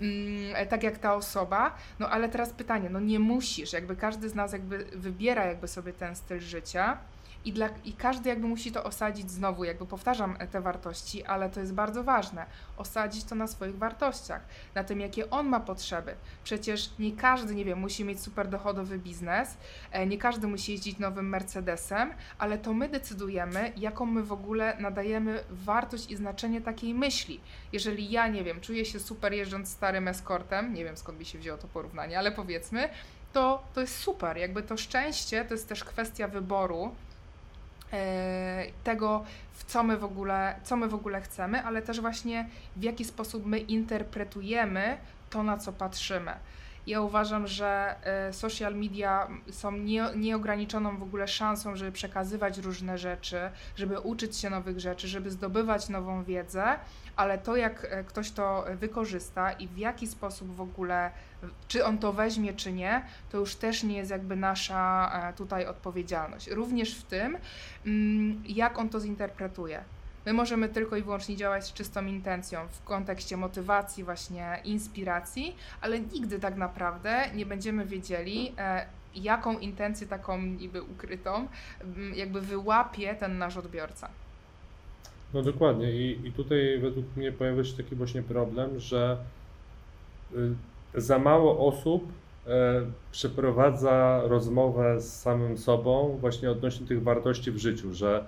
C: mm, tak jak ta osoba, no ale teraz pytanie, no nie musisz, jakby każdy z nas jakby wybiera jakby sobie ten styl życia, i, dla, I każdy jakby musi to osadzić znowu, jakby powtarzam te wartości, ale to jest bardzo ważne. Osadzić to na swoich wartościach, na tym, jakie on ma potrzeby. Przecież nie każdy, nie wiem, musi mieć super dochodowy biznes, e, nie każdy musi jeździć nowym Mercedesem, ale to my decydujemy, jaką my w ogóle nadajemy wartość i znaczenie takiej myśli. Jeżeli ja, nie wiem, czuję się super jeżdżąc starym eskortem, nie wiem skąd mi się wzięło to porównanie, ale powiedzmy, to, to jest super. Jakby to szczęście to jest też kwestia wyboru E, tego, w co my w ogóle, co my w ogóle chcemy, ale też właśnie w jaki sposób my interpretujemy to, na co patrzymy. Ja uważam, że e, social media są nie, nieograniczoną w ogóle szansą, żeby przekazywać różne rzeczy, żeby uczyć się nowych rzeczy, żeby zdobywać nową wiedzę, ale to, jak e, ktoś to wykorzysta i w jaki sposób w ogóle, czy on to weźmie, czy nie, to już też nie jest jakby nasza e, tutaj odpowiedzialność. Również w tym, mm, jak on to zinterpretuje. My możemy tylko i wyłącznie działać z czystą intencją w kontekście motywacji, właśnie inspiracji, ale nigdy tak naprawdę nie będziemy wiedzieli, e, jaką intencję taką niby ukrytą, jakby wyłapie ten nasz odbiorca.
A: No dokładnie I, i tutaj według mnie pojawia się taki właśnie problem, że y, za mało osób e, przeprowadza rozmowę z samym sobą właśnie odnośnie tych wartości w życiu, że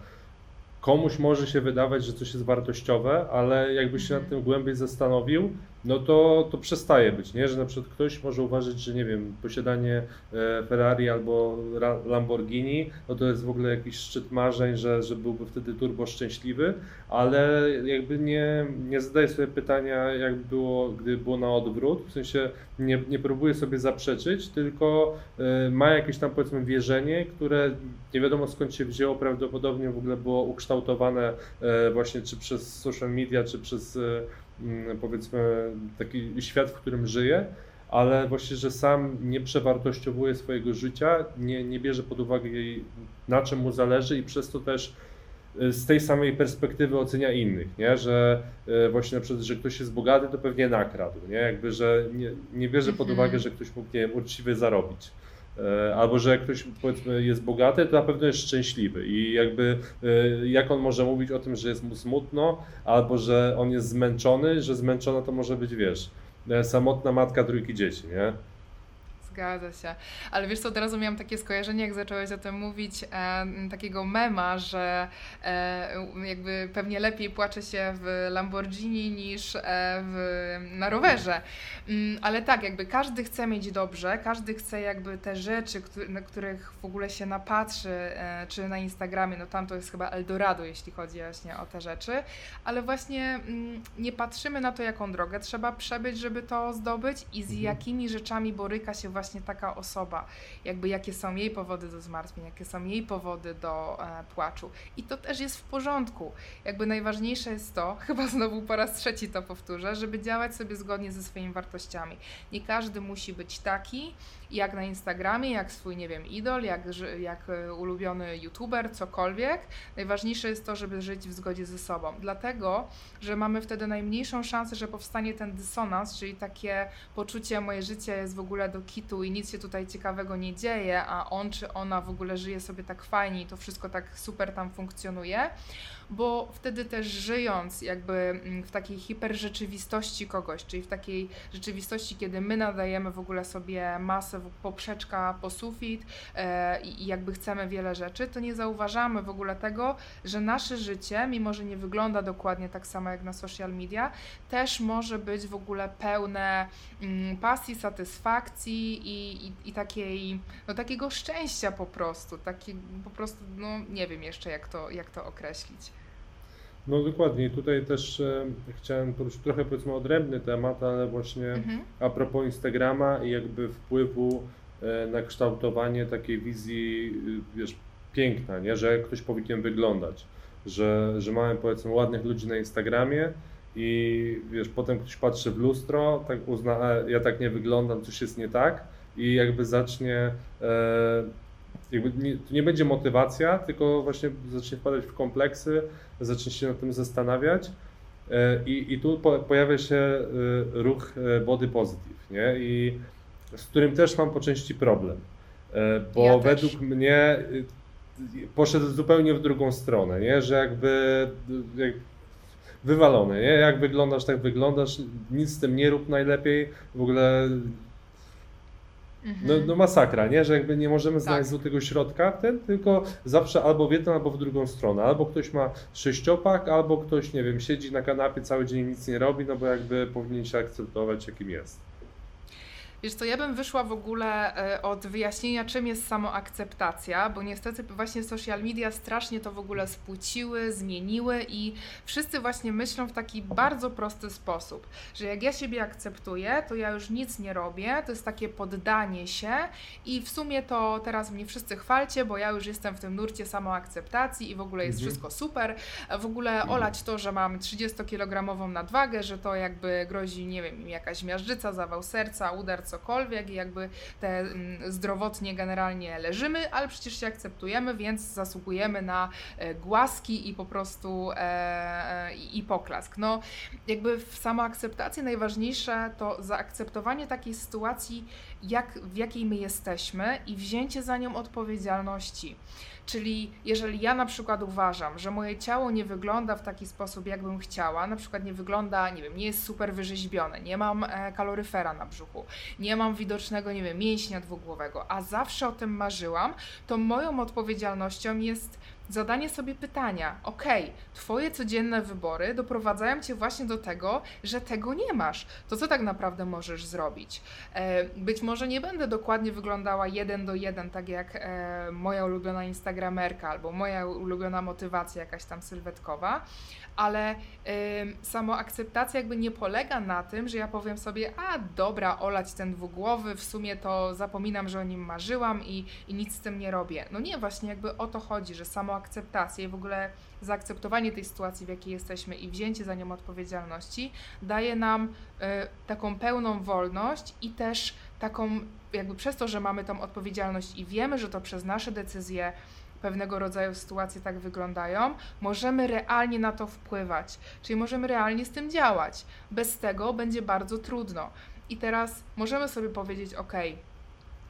A: komuś może się wydawać, że coś jest wartościowe, ale jakby się nad tym głębiej zastanowił, no to, to przestaje być, nie? Że na przykład ktoś może uważać, że nie wiem, posiadanie e, Ferrari albo Lamborghini, no to jest w ogóle jakiś szczyt marzeń, że, że byłby wtedy turbo szczęśliwy, ale jakby nie, nie zadaje sobie pytania, jak było, gdy było na odwrót, w sensie nie, nie próbuje sobie zaprzeczyć, tylko e, ma jakieś tam powiedzmy wierzenie, które nie wiadomo skąd się wzięło, prawdopodobnie w ogóle było ukształtowane e, właśnie czy przez social media, czy przez powiedzmy taki świat, w którym żyje, ale właśnie, że sam nie przewartościowuje swojego życia, nie, nie bierze pod uwagę jej, na czym mu zależy i przez to też y, z tej samej perspektywy ocenia innych, nie? że y, właśnie na przykład, że ktoś jest bogaty, to pewnie nakradł, nie? Jakby, że nie, nie bierze pod uwagę, że ktoś mógł, nie wiem, uczciwie zarobić. E, albo że ktoś powiedzmy jest bogaty, to na pewno jest szczęśliwy i jakby e, jak on może mówić o tym, że jest mu smutno, albo że on jest zmęczony, że zmęczona to może być, wiesz, e, samotna matka trójki dzieci, nie?
C: Zgadza się. Ale wiesz co, od razu miałam takie skojarzenie, jak zacząłeś o tym mówić, e, takiego mema, że e, jakby pewnie lepiej płacze się w Lamborghini niż e, w, na rowerze. Mm, ale tak, jakby każdy chce mieć dobrze, każdy chce jakby te rzeczy, który, na których w ogóle się napatrzy, e, czy na Instagramie, no tam to jest chyba Eldorado, jeśli chodzi właśnie o te rzeczy, ale właśnie mm, nie patrzymy na to, jaką drogę trzeba przebyć, żeby to zdobyć i z mhm. jakimi rzeczami boryka się właśnie właśnie taka osoba, jakby jakie są jej powody do zmartwień, jakie są jej powody do e, płaczu. I to też jest w porządku. Jakby najważniejsze jest to, chyba znowu po raz trzeci to powtórzę, żeby działać sobie zgodnie ze swoimi wartościami. Nie każdy musi być taki, jak na Instagramie, jak swój, nie wiem, idol, jak, jak e, ulubiony youtuber, cokolwiek. Najważniejsze jest to, żeby żyć w zgodzie ze sobą. Dlatego, że mamy wtedy najmniejszą szansę, że powstanie ten dysonans, czyli takie poczucie, moje życie jest w ogóle do kitu fitu i nic się tutaj ciekawego nie dzieje, a on czy ona w ogóle żyje sobie tak fajnie i to wszystko tak super tam funkcjonuje, bo wtedy też żyjąc jakby mm, w takiej hiperrzeczywistości kogoś, czyli w takiej rzeczywistości, kiedy my nadajemy w ogóle sobie masę poprzeczka po sufit e, i jakby chcemy wiele rzeczy, to nie zauważamy w ogóle tego, że nasze życie, mimo że nie wygląda dokładnie tak samo jak na social media, też może być w ogóle pełne mm, pasji, satysfakcji i, i, i takiej, no, takiego szczęścia po prostu, taki po prostu, no nie wiem jeszcze jak to, jak to określić.
A: No dokładnie, tutaj też e, chciałem poruszyć trochę powiedzmy odrębny temat, ale właśnie mhm. a propos Instagrama i jakby wpływu e, na kształtowanie takiej wizji, y, wiesz, piękna, nie? że ktoś powinien wyglądać, że, że mamy powiedzmy ładnych ludzi na Instagramie i wiesz, potem ktoś patrzy w lustro, tak uzna, e, ja tak nie wyglądam, coś jest nie tak i jakby zacznie e, jakby nie, to nie będzie motywacja, tylko właśnie zacznie wpadać w kompleksy, zacznie się nad tym zastanawiać. E, I, i tu po, pojawia się e, ruch e, body positive, nie? I z którym też mam po części problem, bo ja według też. mnie poszedł zupełnie w drugą stronę, nie? że jakby jak wywalone, nie? jak wyglądasz, tak wyglądasz, nic z tym nie rób najlepiej, w ogóle no, no masakra, nie? Że jakby nie możemy znaleźć tak. złotego środka ten, tylko zawsze albo w jedną, albo w drugą stronę. Albo ktoś ma sześciopak, albo ktoś, nie wiem, siedzi na kanapie cały dzień nic nie robi, no bo jakby powinien się akceptować jakim jest.
C: Wiesz co, ja bym wyszła w ogóle e, od wyjaśnienia, czym jest samoakceptacja, bo niestety właśnie social media strasznie to w ogóle spłuciły, zmieniły i wszyscy właśnie myślą w taki bardzo prosty sposób, że jak ja siebie akceptuję, to ja już nic nie robię, to jest takie poddanie się i w sumie to teraz mnie wszyscy chwalcie, bo ja już jestem w tym nurcie samoakceptacji i w ogóle jest mhm. wszystko super. W ogóle mhm. olać to, że mam 30-kilogramową nadwagę, że to jakby grozi, nie wiem, jakaś miażdżyca, zawał serca, udar cokolwiek i jakby te mm, zdrowotnie generalnie leżymy, ale przecież się akceptujemy, więc zasługujemy na e, głaski i po prostu e, e, i poklask. No jakby w samoakceptacji najważniejsze to zaakceptowanie takiej sytuacji, jak, w jakiej my jesteśmy i wzięcie za nią odpowiedzialności. Czyli jeżeli ja na przykład uważam, że moje ciało nie wygląda w taki sposób, jakbym chciała, na przykład nie wygląda, nie wiem, nie jest super wyrzeźbione, nie mam e, kaloryfera na brzuchu, nie mam widocznego, nie wiem, mięśnia dwugłowego, a zawsze o tym marzyłam, to moją odpowiedzialnością jest zadanie sobie pytania: OK, Twoje codzienne wybory doprowadzają Cię właśnie do tego, że tego nie masz. To co tak naprawdę możesz zrobić? E, być może nie będę dokładnie wyglądała jeden do jeden, tak jak e, moja ulubiona Instagramerka albo moja ulubiona motywacja jakaś tam sylwetkowa, ale samoakceptacja jakby nie polega na tym, że ja powiem sobie, a dobra, olać ten dwugłowy, w sumie to zapominam, że o nim marzyłam i, i nic z tym nie robię. No nie, właśnie jakby o to chodzi, że samoakceptacja i w ogóle zaakceptowanie tej sytuacji, w jakiej jesteśmy i wzięcie za nią odpowiedzialności daje nam y, taką pełną wolność i też taką, jakby przez to, że mamy tą odpowiedzialność i wiemy, że to przez nasze decyzje pewnego rodzaju sytuacje tak wyglądają, możemy realnie na to wpływać, czyli możemy realnie z tym działać. Bez tego będzie bardzo trudno. I teraz możemy sobie powiedzieć, ok,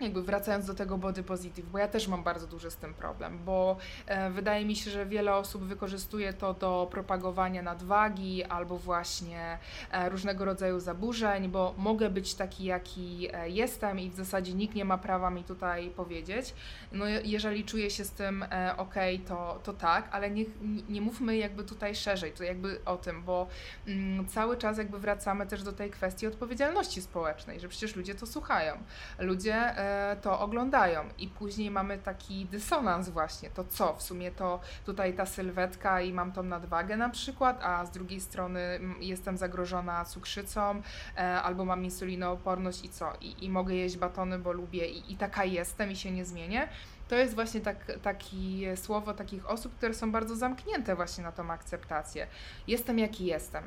C: jakby wracając do tego body positive, bo ja też mam bardzo duży z tym problem, bo e, wydaje mi się, że wiele osób wykorzystuje to do propagowania nadwagi albo właśnie e, różnego rodzaju zaburzeń, bo mogę być taki, jaki e, jestem i w zasadzie nikt nie ma prawa mi tutaj powiedzieć. No jeżeli czuję się z tym ok, to, to tak, ale nie, nie mówmy jakby tutaj szerzej, to jakby o tym, bo mm, cały czas jakby wracamy też do tej kwestii odpowiedzialności społecznej, że przecież ludzie to słuchają. Ludzie to oglądają. I później mamy taki dysonans właśnie, to co, w sumie to tutaj ta sylwetka i mam tą nadwagę na przykład, a z drugiej strony jestem zagrożona cukrzycą e, albo mam insulinooporność i co, i, i mogę jeść batony, bo lubię i, i taka jestem i się nie zmienię, to jest właśnie tak, takie słowo takich osób, które są bardzo zamknięte właśnie na tą akceptację. Jestem jaki jestem.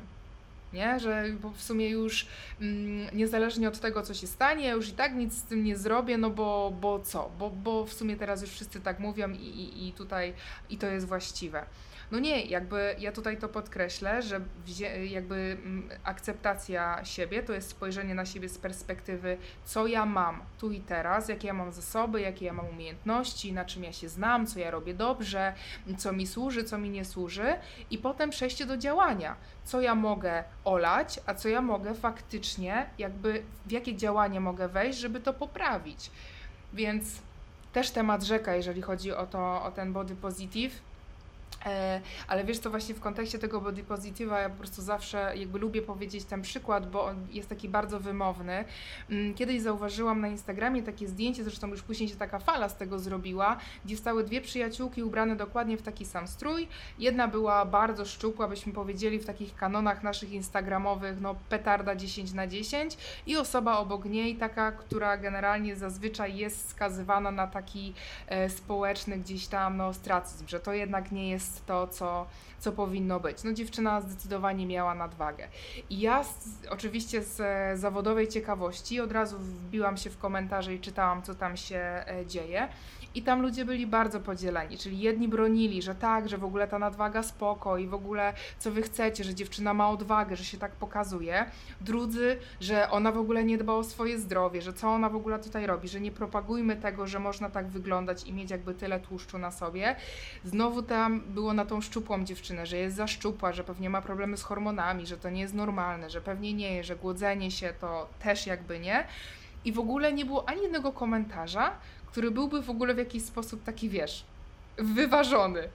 C: Nie? Że w sumie już mm, niezależnie od tego, co się stanie, już i tak nic z tym nie zrobię, no bo, bo co? Bo, bo w sumie teraz już wszyscy tak mówią i, i, i tutaj i to jest właściwe. No nie, jakby ja tutaj to podkreślę, że jakby mm, akceptacja siebie to jest spojrzenie na siebie z perspektywy, co ja mam tu i teraz, jakie ja mam zasoby, jakie ja mam umiejętności, na czym ja się znam, co ja robię dobrze, co mi służy, co mi nie służy, i potem przejście do działania. Co ja mogę olać, a co ja mogę faktycznie, jakby w jakie działanie mogę wejść, żeby to poprawić. Więc też temat rzeka, jeżeli chodzi o, to, o ten body positive ale wiesz, to właśnie w kontekście tego body positiva ja po prostu zawsze jakby lubię powiedzieć ten przykład, bo on jest taki bardzo wymowny. Mm, kiedyś zauważyłam na Instagramie takie zdjęcie, zresztą już później się taka fala z tego zrobiła, gdzie stały dwie przyjaciółki ubrane dokładnie w taki sam strój. Jedna była bardzo szczupła, byśmy powiedzieli w takich kanonach naszych instagramowych, no petarda 10 na 10 i osoba obok niej taka, która generalnie zazwyczaj jest skazywana na taki e, społeczny gdzieś tam no ostracyzm, że to jednak nie jest jest to, co, co powinno być. No dziewczyna zdecydowanie miała nadwagę. I ja z, oczywiście z zawodowej ciekawości od razu wbiłam się w komentarze i czytałam, co tam się e, dzieje. I tam ludzie byli bardzo podzieleni, czyli jedni bronili, że tak, że w ogóle ta nadwaga spoko i w ogóle co wy chcecie, że dziewczyna ma odwagę, że się tak pokazuje. Drudzy, że ona w ogóle nie dba o swoje zdrowie, że co ona w ogóle tutaj robi, że nie propagujmy tego, że można tak wyglądać i mieć jakby tyle tłuszczu na sobie. Znowu tam było na tą szczupłą dziewczynę, że jest za szczupła, że pewnie ma problemy z hormonami, że to nie jest normalne, że pewnie nie, że głodzenie się to też jakby nie. I w ogóle nie było ani jednego komentarza, który byłby w ogóle w jakiś sposób taki, wiesz, wyważony.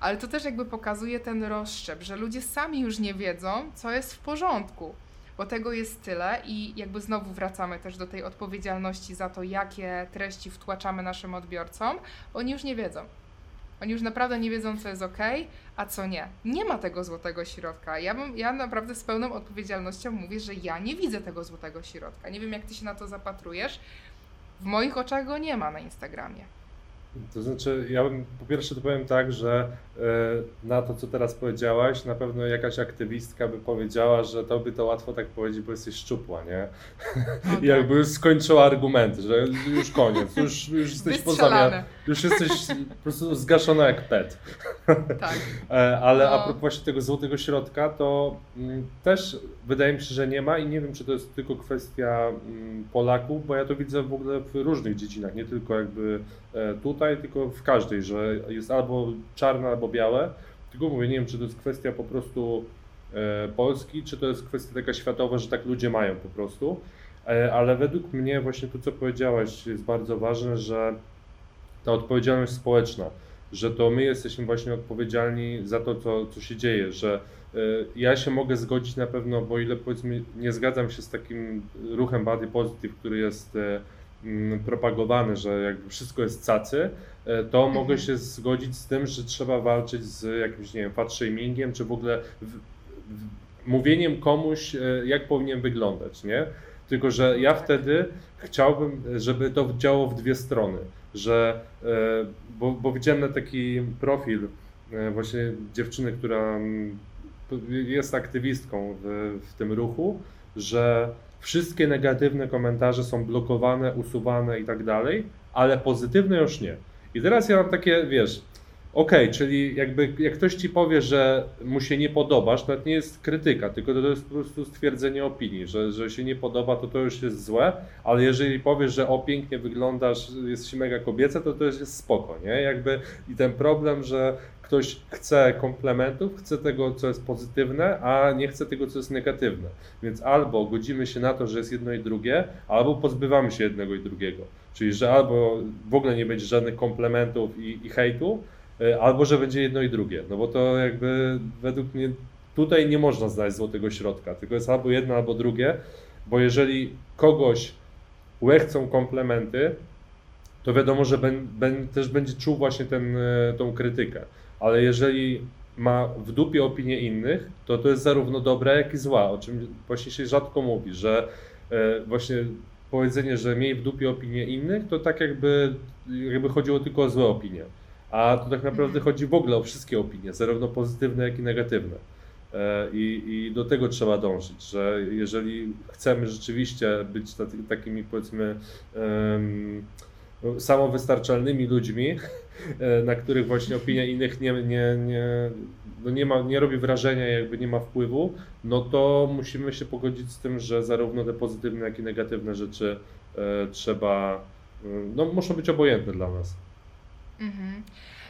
C: Ale to też jakby pokazuje ten rozszczep, że ludzie sami już nie wiedzą, co jest w porządku. Bo tego jest tyle i jakby znowu wracamy też do tej odpowiedzialności za to, jakie treści wtłaczamy naszym odbiorcom. Oni już nie wiedzą. Oni już naprawdę nie wiedzą, co jest ok, a co nie. Nie ma tego złotego środka. Ja, bym, ja naprawdę z pełną odpowiedzialnością mówię, że ja nie widzę tego złotego środka. Nie wiem, jak ty się na to zapatrujesz, w moich oczach go nie ma na Instagramie.
A: To znaczy, ja bym po pierwsze to powiem tak, że y, na to, co teraz powiedziałaś, na pewno jakaś aktywistka by powiedziała, że to by to łatwo tak powiedzieć, bo jesteś szczupła, nie? Okay. I jakby już skończyła argumenty, że już koniec, już, już jesteś poza już jesteś po prostu zgaszona jak pet.
C: Tak.
A: E, ale no. a propos właśnie tego złotego środka, to mm, też wydaje mi się, że nie ma i nie wiem, czy to jest tylko kwestia mm, Polaków, bo ja to widzę w ogóle w różnych dziedzinach, nie tylko jakby e, tutaj, tylko w każdej, że jest albo czarne, albo białe. Tylko mówię, nie wiem, czy to jest kwestia po prostu e, Polski, czy to jest kwestia taka światowa, że tak ludzie mają po prostu. Ale według mnie właśnie to, co powiedziałaś, jest bardzo ważne, że ta odpowiedzialność społeczna, że to my jesteśmy właśnie odpowiedzialni za to, co, co się dzieje, że y, ja się mogę zgodzić na pewno, bo ile powiedzmy nie zgadzam się z takim ruchem Body Positive, który jest y, mm, propagowany, że jakby wszystko jest cacy, y, to mhm. mogę się zgodzić z tym, że trzeba walczyć z jakimś, nie wiem, fat shamingiem, czy w ogóle w, w, mówieniem komuś, jak powinien wyglądać, nie? Tylko, że ja wtedy chciałbym, żeby to działało w dwie strony że, e, bo, bo widziałem taki profil e, właśnie dziewczyny, która jest aktywistką w, w tym ruchu, że wszystkie negatywne komentarze są blokowane, usuwane i tak dalej, ale pozytywne już nie. I teraz ja mam takie, wiesz, Okej, okay, czyli jakby jak ktoś ci powie, że mu się nie podobasz, to nie jest krytyka, tylko to jest po prostu stwierdzenie opinii, że, że się nie podoba, to to już jest złe, ale jeżeli powiesz, że o pięknie wyglądasz, jesteś mega kobieca, to to jest spoko, nie? Jakby i ten problem, że ktoś chce komplementów, chce tego, co jest pozytywne, a nie chce tego, co jest negatywne. Więc albo godzimy się na to, że jest jedno i drugie, albo pozbywamy się jednego i drugiego. Czyli, że albo w ogóle nie będzie żadnych komplementów i, i hejtu, albo że będzie jedno i drugie. No bo to jakby według mnie tutaj nie można znaleźć złotego środka, tylko jest albo jedno, albo drugie, bo jeżeli kogoś łechcą komplementy, to wiadomo, że ben, ben, też będzie czuł właśnie ten, e, tą krytykę. Ale jeżeli ma w dupie opinie innych, to to jest zarówno dobre, jak i zła, o czym właśnie się rzadko mówi, że e, właśnie powiedzenie, że miej w dupie opinie innych, to tak jakby, jakby chodziło tylko o złe opinie. A tu tak naprawdę chodzi w ogóle o wszystkie opinie, zarówno pozytywne, jak i negatywne. E, I, I do tego trzeba dążyć, że jeżeli chcemy rzeczywiście być takimi powiedzmy um, samowystarczalnymi ludźmi, e, na których właśnie opinia innych nie, nie, nie, no nie, ma, nie robi wrażenia, jakby nie ma wpływu, no to musimy się pogodzić z tym, że zarówno te pozytywne, jak i negatywne rzeczy e, trzeba, no muszą być obojętne dla nas.
C: Mhm.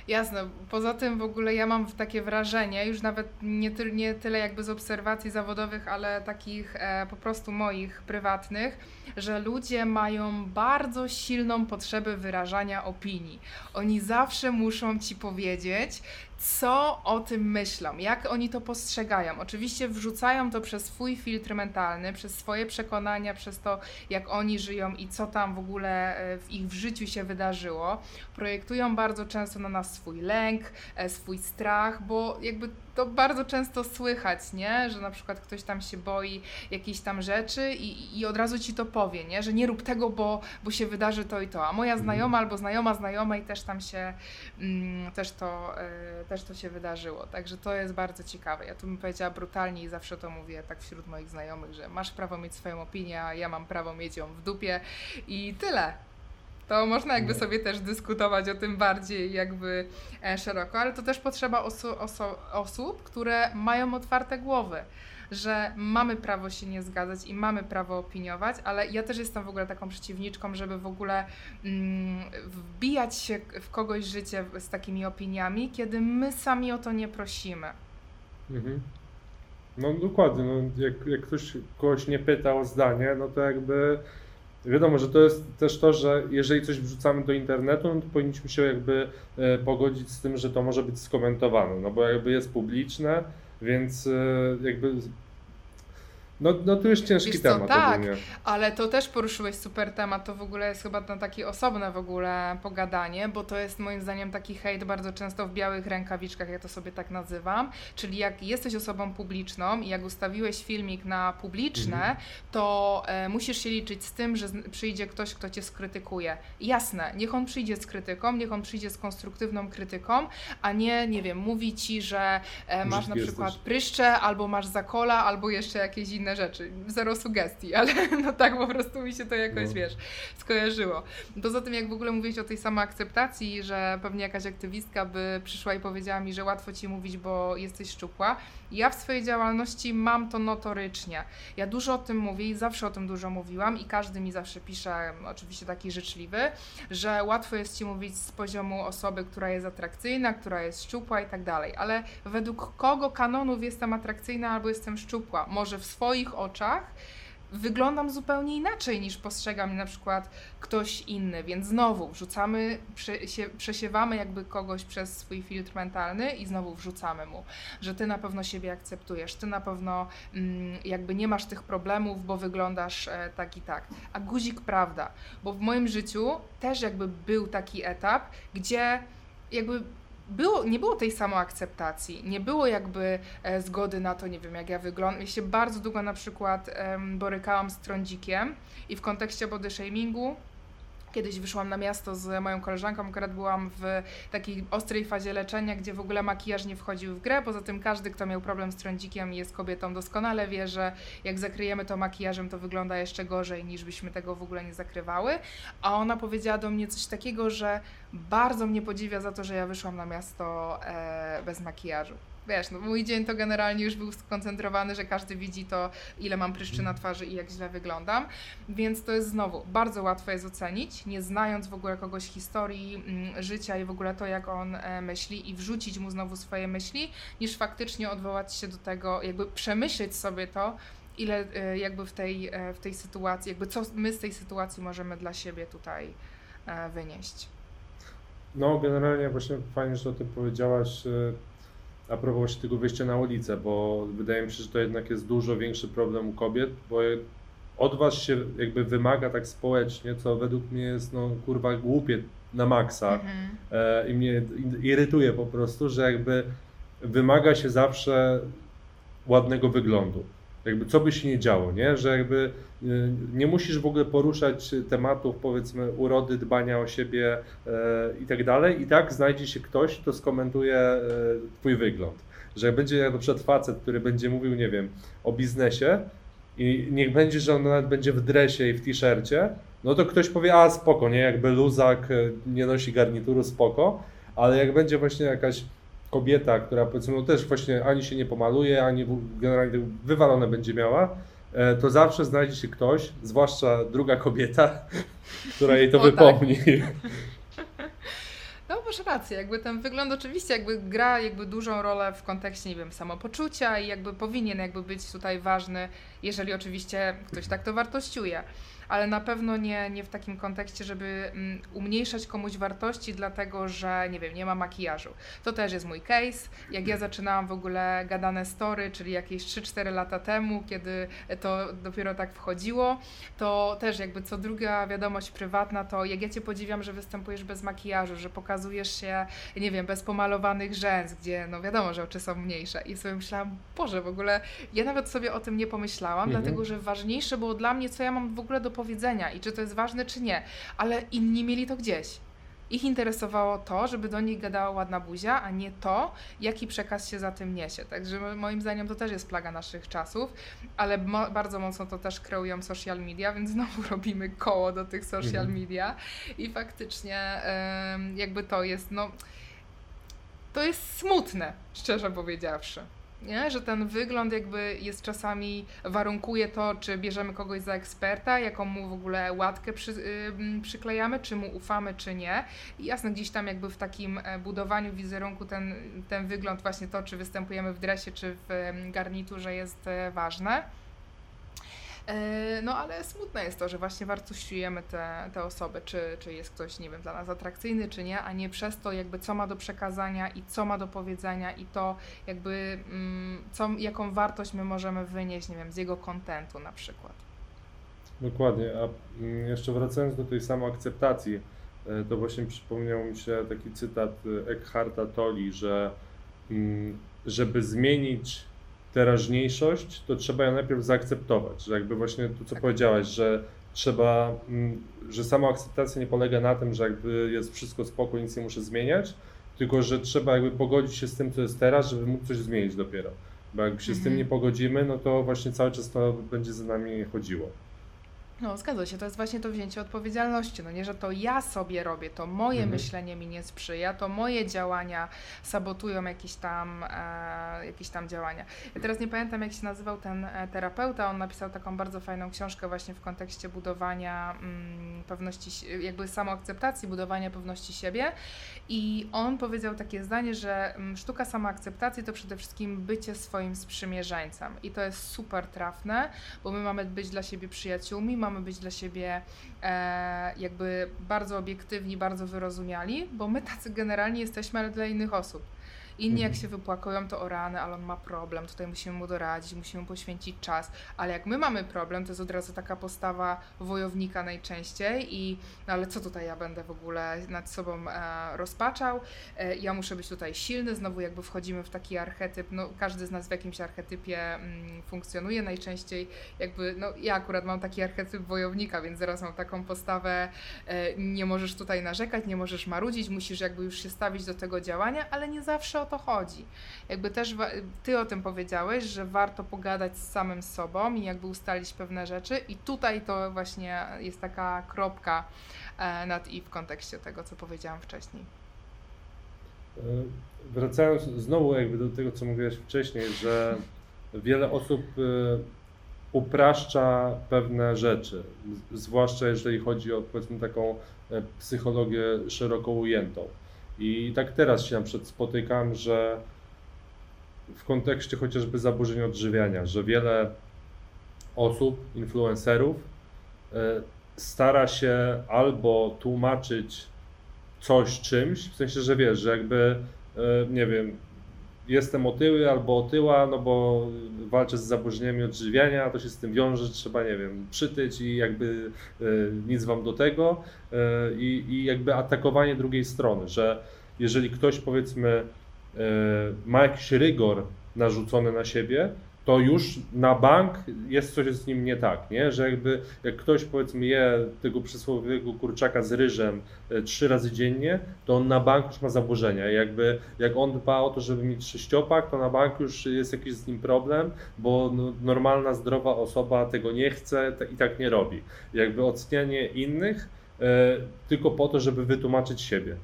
C: Jasne. Poza tym w ogóle ja mam takie wrażenie, już nawet nie, ty, nie tyle jakby z obserwacji zawodowych, ale takich e, po prostu moich prywatnych, że ludzie mają bardzo silną potrzebę wyrażania opinii. Oni zawsze muszą ci powiedzieć, co o tym myślą, jak oni to postrzegają. Oczywiście wrzucają to przez swój filtr mentalny, przez swoje przekonania, przez to, jak oni żyją i co tam w ogóle e, w ich życiu się wydarzyło. Projektują bardzo często na nas swój lęk, e, swój strach, bo jakby to bardzo często słychać, nie? Że na przykład ktoś tam się boi jakiejś tam rzeczy i, i od razu ci to powie, nie? Że nie rób tego, bo, bo się wydarzy to i to. A moja mhm. znajoma albo znajoma znajomej też tam się, mm, też, to, y, też to się wydarzyło. Także to jest bardzo ciekawe. Ja tu bym powiedziała brutalnie i zawsze to mówię tak wśród moich znajomych, że masz prawo mieć swoją opinię, a ja mam prawo mieć ją w dupie i tyle to można jakby sobie też dyskutować o tym bardziej jakby e, szeroko, ale to też potrzeba osu osób, które mają otwarte głowy, że mamy prawo się nie zgadzać i mamy prawo opiniować, ale ja też jestem w ogóle taką przeciwniczką, żeby w ogóle mm, wbijać się w kogoś życie z takimi opiniami, kiedy my sami o to nie prosimy.
A: Mhm. No dokładnie, no, jak, jak ktoś kogoś nie pyta o zdanie, no to jakby Wiadomo, że to jest też to, że jeżeli coś wrzucamy do internetu, no to powinniśmy się jakby e, pogodzić z tym, że to może być skomentowane, no bo jakby jest publiczne, więc e, jakby no, no to jest ciężki Wiesz co, temat.
C: Tak, ogólnie. ale to też poruszyłeś super temat. To w ogóle jest chyba na takie osobne w ogóle pogadanie, bo to jest moim zdaniem taki hejt bardzo często w białych rękawiczkach, ja to sobie tak nazywam. Czyli jak jesteś osobą publiczną i jak ustawiłeś filmik na publiczne, mhm. to e, musisz się liczyć z tym, że przyjdzie ktoś, kto cię skrytykuje. Jasne, niech on przyjdzie z krytyką, niech on przyjdzie z konstruktywną krytyką, a nie, nie wiem, mówi ci, że e, masz na przykład pryszcze, albo masz zakola, albo jeszcze jakieś inne inne rzeczy. Zero sugestii, ale no tak po prostu mi się to jakoś, no. wiesz, skojarzyło. Poza tym, jak w ogóle mówić o tej samoakceptacji, że pewnie jakaś aktywistka by przyszła i powiedziała mi, że łatwo ci mówić, bo jesteś szczupła. Ja w swojej działalności mam to notorycznie. Ja dużo o tym mówię i zawsze o tym dużo mówiłam i każdy mi zawsze pisze, oczywiście taki życzliwy, że łatwo jest ci mówić z poziomu osoby, która jest atrakcyjna, która jest szczupła i tak dalej, ale według kogo kanonów jestem atrakcyjna albo jestem szczupła? Może w swoich oczach wyglądam zupełnie inaczej niż postrzega mnie na przykład ktoś inny, więc znowu wrzucamy, przesiewamy jakby kogoś przez swój filtr mentalny i znowu wrzucamy mu, że ty na pewno siebie akceptujesz, ty na pewno mm, jakby nie masz tych problemów, bo wyglądasz e, tak i tak. A guzik prawda, bo w moim życiu też jakby był taki etap, gdzie jakby było, nie było tej samoakceptacji, nie było jakby e, zgody na to, nie wiem, jak ja wyglądam. Ja się bardzo długo na przykład e, borykałam z trądzikiem i w kontekście body shamingu Kiedyś wyszłam na miasto z moją koleżanką, akurat byłam w takiej ostrej fazie leczenia, gdzie w ogóle makijaż nie wchodził w grę. Poza tym każdy, kto miał problem z trądzikiem i jest kobietą, doskonale wie, że jak zakryjemy to makijażem, to wygląda jeszcze gorzej, niż byśmy tego w ogóle nie zakrywały. A ona powiedziała do mnie coś takiego, że bardzo mnie podziwia za to, że ja wyszłam na miasto e, bez makijażu wiesz, no mój dzień to generalnie już był skoncentrowany, że każdy widzi to, ile mam pryszczy na twarzy i jak źle wyglądam, więc to jest znowu, bardzo łatwo jest ocenić, nie znając w ogóle kogoś historii mm, życia i w ogóle to, jak on e, myśli i wrzucić mu znowu swoje myśli, niż faktycznie odwołać się do tego, jakby przemyśleć sobie to, ile e, jakby w tej, e, w tej sytuacji, jakby co my z tej sytuacji możemy dla siebie tutaj wynieść.
A: No, generalnie właśnie fajnie, że o tym powiedziałaś a propos właśnie tego wyjścia na ulicę, bo wydaje mi się, że to jednak jest dużo większy problem u kobiet, bo od was się jakby wymaga tak społecznie, co według mnie jest no kurwa głupie na maksa mhm. e, i mnie irytuje po prostu, że jakby wymaga się zawsze ładnego wyglądu jakby co by się nie działo, nie? Że jakby y, nie musisz w ogóle poruszać tematów powiedzmy urody, dbania o siebie e, i tak dalej i tak znajdzie się ktoś, kto skomentuje e, twój wygląd. że będzie jak na przykład facet, który będzie mówił, nie wiem, o biznesie i niech będzie, że on nawet będzie w dresie i w t-shircie, no to ktoś powie, a spoko, nie, jakby luzak, e, nie nosi garnituru, spoko, ale jak będzie właśnie jakaś kobieta, która powiedzmy no też właśnie ani się nie pomaluje, ani generalnie wywalone będzie miała, e, to zawsze znajdzie się ktoś, zwłaszcza druga kobieta, która jej to
C: O, tak.
A: wypomni.
C: No masz rację, jakby ten wygląd oczywiście jakby gra jakby dużą rolę w kontekście, nie wiem, samopoczucia i jakby powinien jakby być tutaj ważny, jeżeli oczywiście ktoś tak to wartościuje. Ale na pewno nie, nie w takim kontekście, żeby mm, umniejszać komuś wartości, dlatego że, nie wiem, nie ma makijażu. To też jest mój case. Jak ja zaczynałam w ogóle gadane story, czyli jakieś 3-4 lata temu, kiedy to dopiero tak wchodziło, to też jakby co druga wiadomość prywatna, to jak ja Cię podziwiam, że występujesz bez makijażu, że pokazujesz się, nie wiem, bez pomalowanych rzęs, gdzie no wiadomo, że oczy są mniejsze. I sobie myślałam, Boże, w ogóle ja nawet sobie o tym nie pomyślałam,
A: Mhm.
C: dlatego że ważniejsze było dla mnie, co ja mam w ogóle do powiedzenia i czy to jest ważne, czy nie. Ale inni mieli to gdzieś. Ich interesowało to, żeby do nich gadała ładna buzia, a nie to, jaki przekaz się za tym niesie. Także mo- moim zdaniem to też jest plaga naszych czasów, ale mo- bardzo mocno to też kreują social media, więc znowu robimy koło do tych social
A: Mhm.
C: media i faktycznie jakby to jest, no, to jest smutne, szczerze powiedziawszy. Nie? Że ten wygląd jakby jest czasami, warunkuje to, czy bierzemy kogoś za eksperta, jaką mu w ogóle łatkę przy, ym, przyklejamy, czy mu ufamy, czy nie. I jasne, gdzieś tam jakby w takim e, budowaniu wizerunku ten, ten wygląd, właśnie to, czy występujemy w dresie, czy w garniturze jest e, ważne. E, No ale smutne jest to, że właśnie wartościujemy te, te osoby, czy, czy jest ktoś, nie wiem, dla nas atrakcyjny, czy nie, a nie przez to jakby co ma do przekazania i co ma do powiedzenia i to jakby mm, co, jaką wartość my możemy wynieść, nie wiem, z jego kontentu na przykład.
A: Dokładnie, a mm, jeszcze wracając do tej samoakceptacji, e, to właśnie przypomniał mi się taki cytat e, Eckharta Tolli, że mm, żeby zmienić teraźniejszość, to trzeba ją najpierw zaakceptować, że jakby właśnie to, co
C: Tak.
A: powiedziałaś, że trzeba, mm, że samoakceptacja nie polega na tym, że jakby jest wszystko spoko, nic nie muszę zmieniać, tylko że trzeba jakby pogodzić się z tym, co jest teraz, żeby móc coś zmienić dopiero. Bo jak się z tym
C: Mhm.
A: nie pogodzimy, no to właśnie cały czas to będzie za nami chodziło.
C: No, zgadza się, to jest właśnie to wzięcie odpowiedzialności. No nie, że to ja sobie robię, to moje
A: Mhm.
C: myślenie mi nie sprzyja, to moje działania sabotują jakieś tam, e, jakieś tam działania. Ja teraz nie pamiętam, jak się nazywał ten e, terapeuta, on napisał taką bardzo fajną książkę właśnie w kontekście budowania mm, pewności, jakby samoakceptacji, budowania pewności siebie i on powiedział takie zdanie, że mm, sztuka samoakceptacji to przede wszystkim bycie swoim sprzymierzeńcem i to jest super trafne, bo my mamy być dla siebie przyjaciółmi, mamy być dla siebie e, jakby bardzo obiektywni, bardzo wyrozumiali, bo my tacy generalnie jesteśmy, ale dla innych osób. Inni jak
A: Mhm.
C: się wypłakują, to o rany, ale on ma problem, tutaj musimy mu doradzić, musimy mu poświęcić czas, ale jak my mamy problem, to jest od razu taka postawa wojownika najczęściej i no ale co tutaj ja będę w ogóle nad sobą e, rozpaczał, e, ja muszę być tutaj silny, znowu jakby wchodzimy w taki archetyp, no każdy z nas w jakimś archetypie mm, funkcjonuje, najczęściej. Jakby, no ja akurat mam taki archetyp wojownika, więc zaraz mam taką postawę, e, nie możesz tutaj narzekać, nie możesz marudzić, musisz jakby już się stawić do tego działania, ale nie zawsze o to chodzi. Jakby też ty o tym powiedziałeś, że warto pogadać z samym sobą i jakby ustalić pewne rzeczy i tutaj to właśnie jest taka kropka e, nad i w kontekście tego, co powiedziałam wcześniej.
A: E, Wracając znowu jakby do tego, co mówiłeś wcześniej, że wiele osób e, upraszcza pewne rzeczy, zwłaszcza jeżeli chodzi o powiedzmy taką psychologię szeroko ujętą. I tak teraz się na przykład spotykam, że w kontekście chociażby zaburzeń odżywiania, że wiele osób, influencerów e, stara się albo tłumaczyć coś czymś, w sensie, że wiesz, że jakby, e, nie wiem, jestem otyły albo otyła, no bo walczę z zaburzeniami odżywiania, to się z tym wiąże, trzeba, nie wiem, przytyć i jakby e, nic wam do tego. E, i, i jakby atakowanie drugiej strony, że jeżeli ktoś powiedzmy e, ma jakiś rygor narzucony na siebie, to już na bank jest coś z nim nie tak, nie? Że jakby jak ktoś powiedzmy je tego przysłowiowego kurczaka z ryżem e, trzy razy dziennie, to on na bank już ma zaburzenia. Jakby jak on dba o to, żeby mieć sześciopak, to na bank już jest jakiś z nim problem, bo no, normalna, zdrowa osoba tego nie chce i tak nie robi. Jakby ocenianie innych e, tylko po to, żeby wytłumaczyć siebie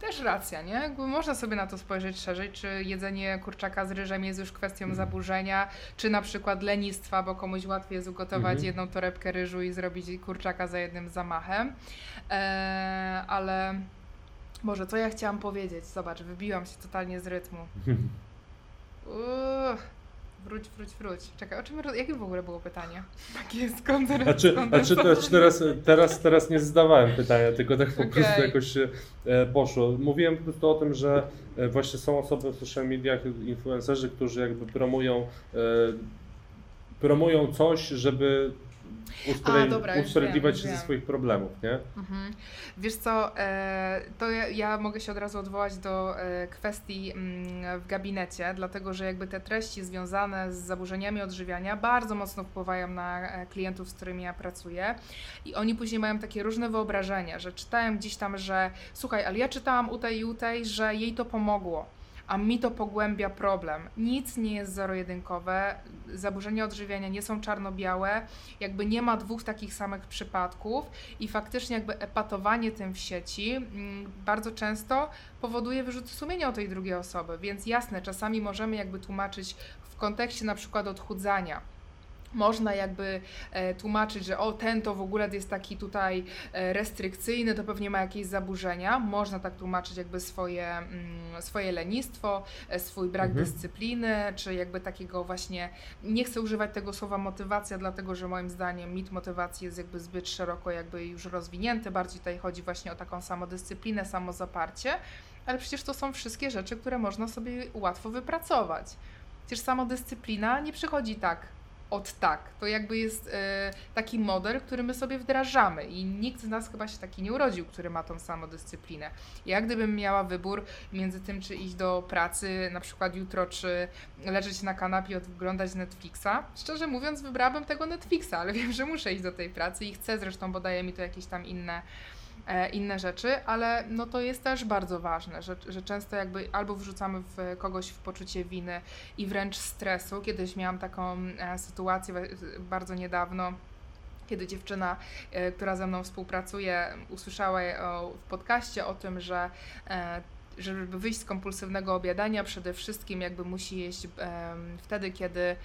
C: też racja, nie? Jakby można sobie na to spojrzeć szerzej, czy jedzenie kurczaka z ryżem jest już kwestią mhm. zaburzenia, czy na przykład lenistwa, bo komuś łatwiej jest ugotować mhm. jedną torebkę ryżu i zrobić kurczaka za jednym zamachem. Eee, ale może co ja chciałam powiedzieć? Zobacz, wybiłam się totalnie z rytmu. Uff. Wróć, wróć, wróć. Czekaj, o czym, jakie w ogóle było pytanie? Takie skąd
A: znaczy, znaczy, znaczy teraz, teraz, teraz nie zadawałem pytania, tylko tak po okay. prostu jakoś e, poszło. Mówiłem po prostu o tym, że e, właśnie są osoby w social mediach, influencerzy, którzy jakby promują, e, promują coś, żeby usprawiedliwiać, dobra, usprawiedliwiać się ze swoich problemów, nie? Mhm.
C: Wiesz co, e, to ja, ja, mogę się od razu odwołać do e, kwestii mm, w gabinecie, dlatego że jakby te treści związane z zaburzeniami odżywiania bardzo mocno wpływają na e, klientów, z którymi ja pracuję i oni później mają takie różne wyobrażenia, że czytałem gdzieś tam, że słuchaj, ale ja czytałam u tej i u tej, że jej to pomogło a mi to pogłębia problem. Nic nie jest zero-jedynkowe, zaburzenia odżywiania nie są czarno-białe, jakby nie ma dwóch takich samych przypadków i faktycznie jakby epatowanie tym w sieci mm, bardzo często powoduje wyrzuty sumienia o tej drugiej osoby, więc jasne, czasami możemy jakby tłumaczyć w kontekście na przykład odchudzania, można jakby e, tłumaczyć, że o ten to w ogóle jest taki tutaj e, restrykcyjny, to pewnie ma jakieś zaburzenia. Można tak tłumaczyć jakby swoje, mm, swoje lenistwo, e, swój brak mhm. dyscypliny, czy jakby takiego właśnie, nie chcę używać tego słowa motywacja, dlatego że moim zdaniem mit motywacji jest jakby zbyt szeroko jakby już rozwinięty, bardziej tutaj chodzi właśnie o taką samodyscyplinę, samozaparcie, ale przecież to są wszystkie rzeczy, które można sobie łatwo wypracować. Przecież samodyscyplina nie przychodzi tak od tak. To jakby jest e, taki model, który my sobie wdrażamy i nikt z nas chyba się taki nie urodził, który ma tą samodyscyplinę. Ja gdybym miała wybór między tym, czy iść do pracy na przykład jutro, czy leżeć na kanapie i oglądać Netflixa, szczerze mówiąc wybrałabym tego Netflixa, ale wiem, że muszę iść do tej pracy i chcę zresztą, bo daje mi to jakieś tam inne inne rzeczy, ale no to jest też bardzo ważne, że, że często jakby albo wrzucamy w kogoś w poczucie winy i wręcz stresu. Kiedyś miałam taką e, sytuację bardzo niedawno, kiedy dziewczyna, e, która ze mną współpracuje, usłyszała w podcaście o tym, że żeby wyjść z kompulsywnego obiadania, przede wszystkim jakby musi jeść wtedy, kiedy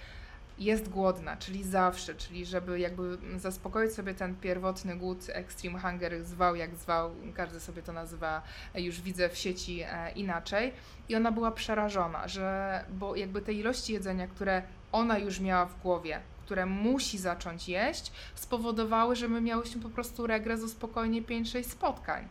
C: jest głodna, czyli zawsze, czyli żeby jakby zaspokoić sobie ten pierwotny głód, extreme hunger zwał jak zwał, każdy sobie to nazywa, już widzę w sieci e, inaczej i ona była przerażona, że bo jakby te ilości jedzenia, które ona już miała w głowie, które musi zacząć jeść, spowodowały, że my miałyśmy po prostu regres o spokojnie 5-6 spotkań.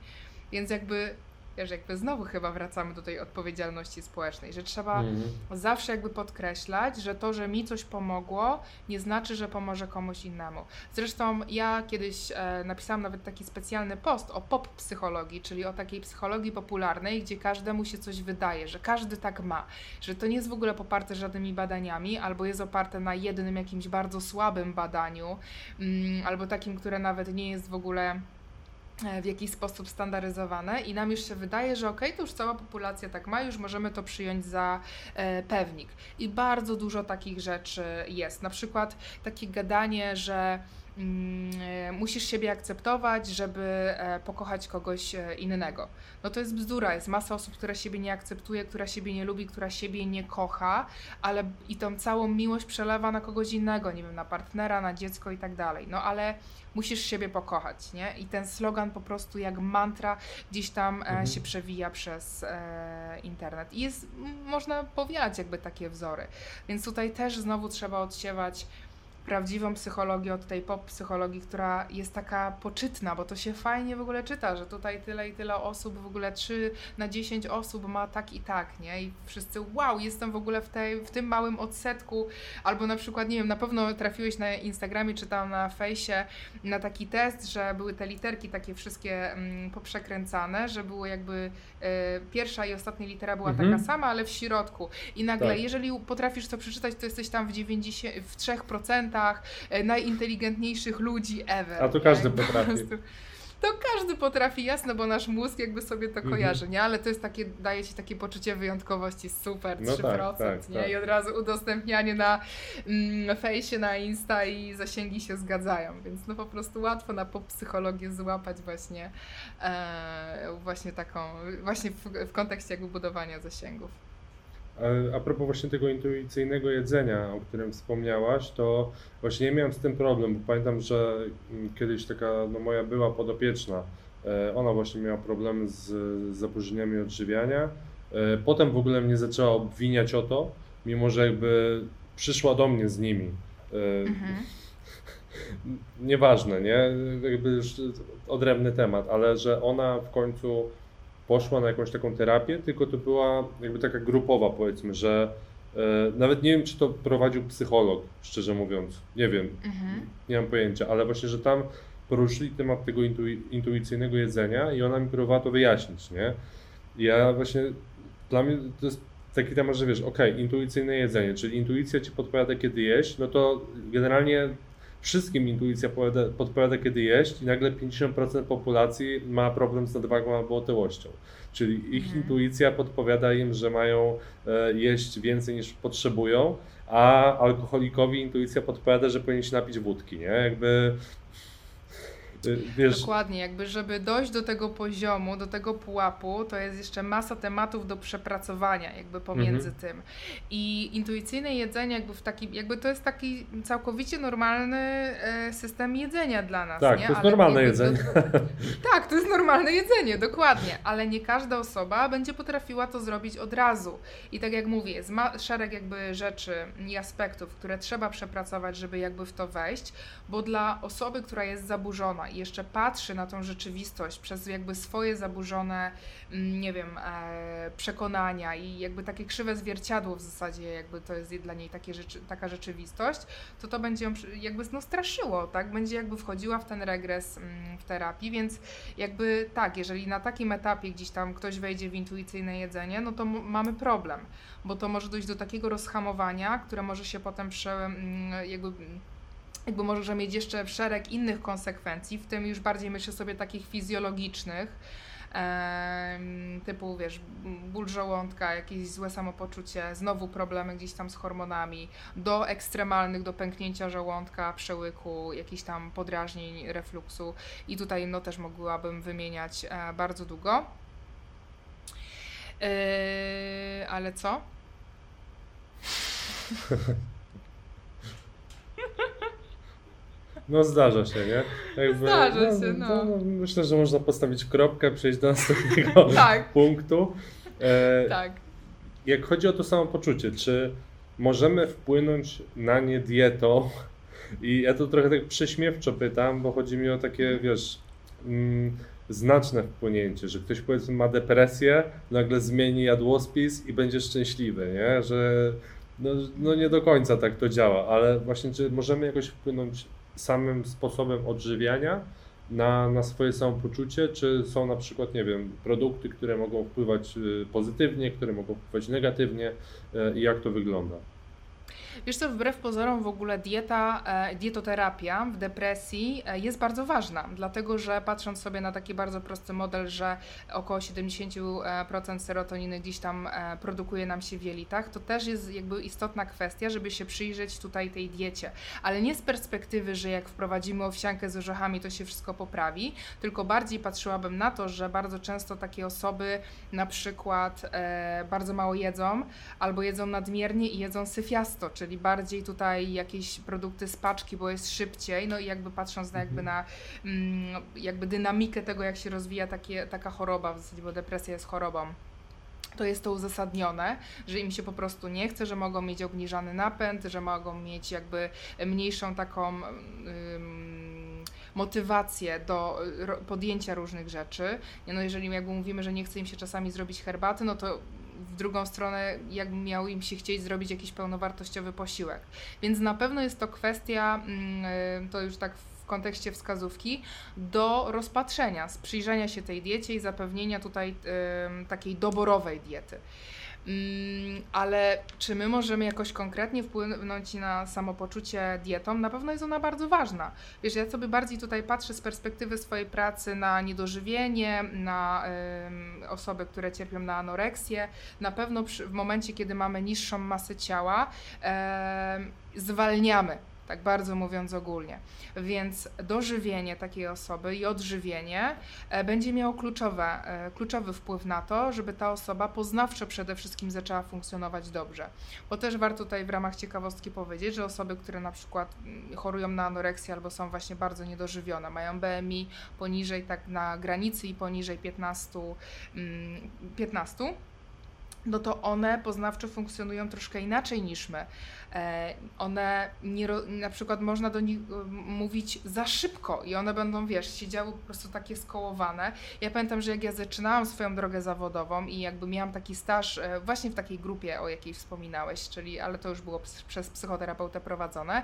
C: Więc jakby wiesz, jakby znowu chyba wracamy do tej odpowiedzialności społecznej, że trzeba mhm. zawsze jakby podkreślać, że to, że mi coś pomogło, nie znaczy, że pomoże komuś innemu. Zresztą ja kiedyś e, napisałam nawet taki specjalny post o pop psychologii, czyli o takiej psychologii popularnej, gdzie każdemu się coś wydaje, że każdy tak ma, że to nie jest w ogóle poparte żadnymi badaniami, albo jest oparte na jednym jakimś bardzo słabym badaniu, mm, albo takim, które nawet nie jest w ogóle w jakiś sposób standaryzowane i nam już się wydaje, że ok, to już cała populacja tak ma, już możemy to przyjąć za e, pewnik. I bardzo dużo takich rzeczy jest. Na przykład takie gadanie, że e, musisz siebie akceptować, żeby e, pokochać kogoś e, innego. No to jest bzdura, jest masa osób, która siebie nie akceptuje, która siebie nie lubi, która siebie nie kocha, ale i tą całą miłość przelewa na kogoś innego, nie wiem, na partnera, na dziecko i tak dalej. No ale musisz siebie pokochać, nie? I ten slogan po prostu jak mantra gdzieś tam e, mhm. się przewija przez e, internet. I jest, można powielać jakby takie wzory. Więc tutaj też znowu trzeba odsiewać prawdziwą psychologię od tej pop psychologii, która jest taka poczytna, bo to się fajnie w ogóle czyta, że tutaj tyle i tyle osób, w ogóle 3 na 10 osób ma tak i tak, nie? I wszyscy, wow, jestem w ogóle w, tej, w tym małym odsetku, albo na przykład, nie wiem, na pewno trafiłeś na Instagramie, czy tam na fejsie na taki test, że były te literki takie wszystkie mm, poprzekręcane, że było jakby e, pierwsza i ostatnia litera była
A: Mhm.
C: taka sama, ale w środku. I nagle,
A: Tak.
C: jeżeli potrafisz to przeczytać, to jesteś tam w 90, w 3% e, najinteligentniejszych ludzi ever.
A: A to
C: nie?
A: każdy
C: po
A: potrafi.
C: To każdy potrafi, jasne, bo nasz mózg jakby sobie to
A: Mhm.
C: kojarzy, nie? Ale to jest takie, daje ci takie poczucie wyjątkowości, super,
A: No
C: 3%,
A: tak, tak,
C: nie?
A: tak.
C: I od razu udostępnianie na mm, fejsie, na Insta i zasięgi się zgadzają, więc no po prostu łatwo na pop psychologię złapać właśnie, e, właśnie taką, właśnie w, w kontekście jakby budowania zasięgów.
A: A- propos właśnie tego intuicyjnego jedzenia, o którym wspomniałaś, to właśnie nie miałem z tym problem, bo pamiętam, że mm, kiedyś taka no, moja była podopieczna, e, ona właśnie miała problem z, z zaburzeniami odżywiania. E, Potem w ogóle mnie zaczęła obwiniać o to, mimo że jakby przyszła do mnie z nimi. E,
C: Mhm.
A: Nieważne, nie? Jakby już odrębny temat, ale że ona w końcu poszła na jakąś taką terapię, tylko to była jakby taka grupowa, powiedzmy, że e, nawet nie wiem, czy to prowadził psycholog, szczerze mówiąc. Nie wiem,
C: Mhm.
A: nie mam pojęcia, ale właśnie, że tam poruszyli temat tego intui- intuicyjnego jedzenia i ona mi próbowała to wyjaśnić, nie? I ja właśnie, dla mnie to jest taki temat, że wiesz, okej, intuicyjne jedzenie, czyli intuicja ci podpowiada, kiedy jeść, no to generalnie wszystkim intuicja podpowiada, podpowiada, kiedy jeść i nagle 50% populacji ma problem z nadwagą albo otyłością. Czyli ich
C: Mhm.
A: intuicja podpowiada im, że mają e, jeść więcej niż potrzebują, a alkoholikowi intuicja podpowiada, że powinien się napić wódki, nie? Jakby wiesz,
C: Dokładnie, jakby żeby dojść do tego poziomu, do tego pułapu, to jest jeszcze masa tematów do przepracowania jakby pomiędzy
A: Mhm.
C: tym. I intuicyjne jedzenie jakby w taki, jakby to jest taki całkowicie normalny e, system jedzenia dla nas,
A: tak,
C: nie?
A: to jest
C: Ale
A: normalne jedzenie.
C: Tak, to jest normalne jedzenie, dokładnie, ale nie każda osoba będzie potrafiła to zrobić od razu. I tak jak mówię, jest ma- szereg jakby rzeczy i aspektów, które trzeba przepracować, żeby jakby w to wejść, bo dla osoby, która jest zaburzona i jeszcze patrzy na tą rzeczywistość przez jakby swoje zaburzone, mm, nie wiem, e, przekonania i jakby takie krzywe zwierciadło w zasadzie, jakby to jest dla niej takie rzeczy, taka rzeczywistość, to to będzie ją jakby no, straszyło, tak? Będzie jakby wchodziła w ten regres mm, w terapii, więc jakby tak, jeżeli na takim etapie gdzieś tam ktoś wejdzie w intuicyjne jedzenie, no to mamy problem, bo to może dojść do takiego rozhamowania, które może się potem prze, mm, jakby jakby może mieć jeszcze szereg innych konsekwencji, w tym już bardziej myślę sobie takich fizjologicznych, typu wiesz, ból żołądka, jakieś złe samopoczucie, znowu problemy gdzieś tam z hormonami, do ekstremalnych, do pęknięcia żołądka, przełyku, jakichś tam podrażnień, refluksu i tutaj no też mogłabym wymieniać e, bardzo długo. Yy, ale co?
A: No zdarza się, nie? Jakby,
C: Zdarza się, no.
A: Myślę, że można postawić kropkę, przejść do następnego
C: Tak,
A: punktu. E,
C: tak.
A: Jak chodzi o to samopoczucie, czy możemy wpłynąć na nie dietą? I ja to trochę tak prześmiewczo pytam, bo chodzi mi o takie, wiesz, mm, znaczne wpłynięcie, że ktoś powiedzmy ma depresję, nagle zmieni jadłospis i będzie szczęśliwy, nie? Że no, no nie do końca tak to działa, ale właśnie czy możemy jakoś wpłynąć samym sposobem odżywiania na, na swoje samopoczucie, czy są na przykład, nie wiem, produkty, które mogą wpływać y, pozytywnie, które mogą wpływać negatywnie y, i jak to wygląda?
C: Wiesz co, wbrew pozorom w ogóle dieta, e, dietoterapia w depresji e, jest bardzo ważna, dlatego że patrząc sobie na taki bardzo prosty model, że około 70% serotoniny gdzieś tam e, produkuje nam się w jelitach, to też jest jakby istotna kwestia, żeby się przyjrzeć tutaj tej diecie, ale nie z perspektywy, że jak wprowadzimy owsiankę z orzechami, to się wszystko poprawi, tylko bardziej patrzyłabym na to, że bardzo często takie osoby na przykład e, bardzo mało jedzą, albo jedzą nadmiernie i jedzą syfiasto, czyli bardziej tutaj jakieś produkty z paczki, bo jest szybciej, no i jakby patrząc na jakby na mm, jakby dynamikę tego, jak się rozwija takie, taka choroba w zasadzie, bo depresja jest chorobą. to jest to uzasadnione, że im się po prostu nie chce, że mogą mieć obniżany napęd, że mogą mieć jakby mniejszą taką ym, motywację do podjęcia różnych rzeczy. No jeżeli jakby mówimy, że nie chce im się czasami zrobić herbaty, no to w drugą stronę jakby miał im się chcieć zrobić jakiś pełnowartościowy posiłek. Więc na pewno jest to kwestia, mm, y, to już tak w kontekście wskazówki, do rozpatrzenia, sprzyjrzenia się tej diecie i zapewnienia tutaj takiej doborowej diety. Mm, ale czy my możemy jakoś konkretnie wpłynąć na samopoczucie dietą? Na pewno jest ona bardzo ważna. Wiesz, ja sobie bardziej tutaj patrzę z perspektywy swojej pracy na niedożywienie, na ym, osoby, które cierpią na anoreksję. Na pewno przy, w momencie, kiedy mamy niższą masę ciała, em, zwalniamy tak bardzo mówiąc ogólnie. Więc dożywienie takiej osoby i odżywienie e, będzie miało kluczowe, e, kluczowy wpływ na to, żeby ta osoba poznawczo przede wszystkim zaczęła funkcjonować dobrze. Bo też warto tutaj w ramach ciekawostki powiedzieć, że osoby, które na przykład mm, chorują na anoreksję albo są właśnie bardzo niedożywione, mają BMI poniżej, tak na granicy i poniżej 15, mm, 15 no to one poznawczo funkcjonują troszkę inaczej niż my. E, one nie, na przykład można do nich e, mówić za szybko i one będą, wiesz, siedziały po prostu takie skołowane. Ja pamiętam, że jak ja zaczynałam swoją drogę zawodową i jakby miałam taki staż e, właśnie w takiej grupie, o jakiej wspominałeś, czyli, ale to już było przez psychoterapeutę prowadzone,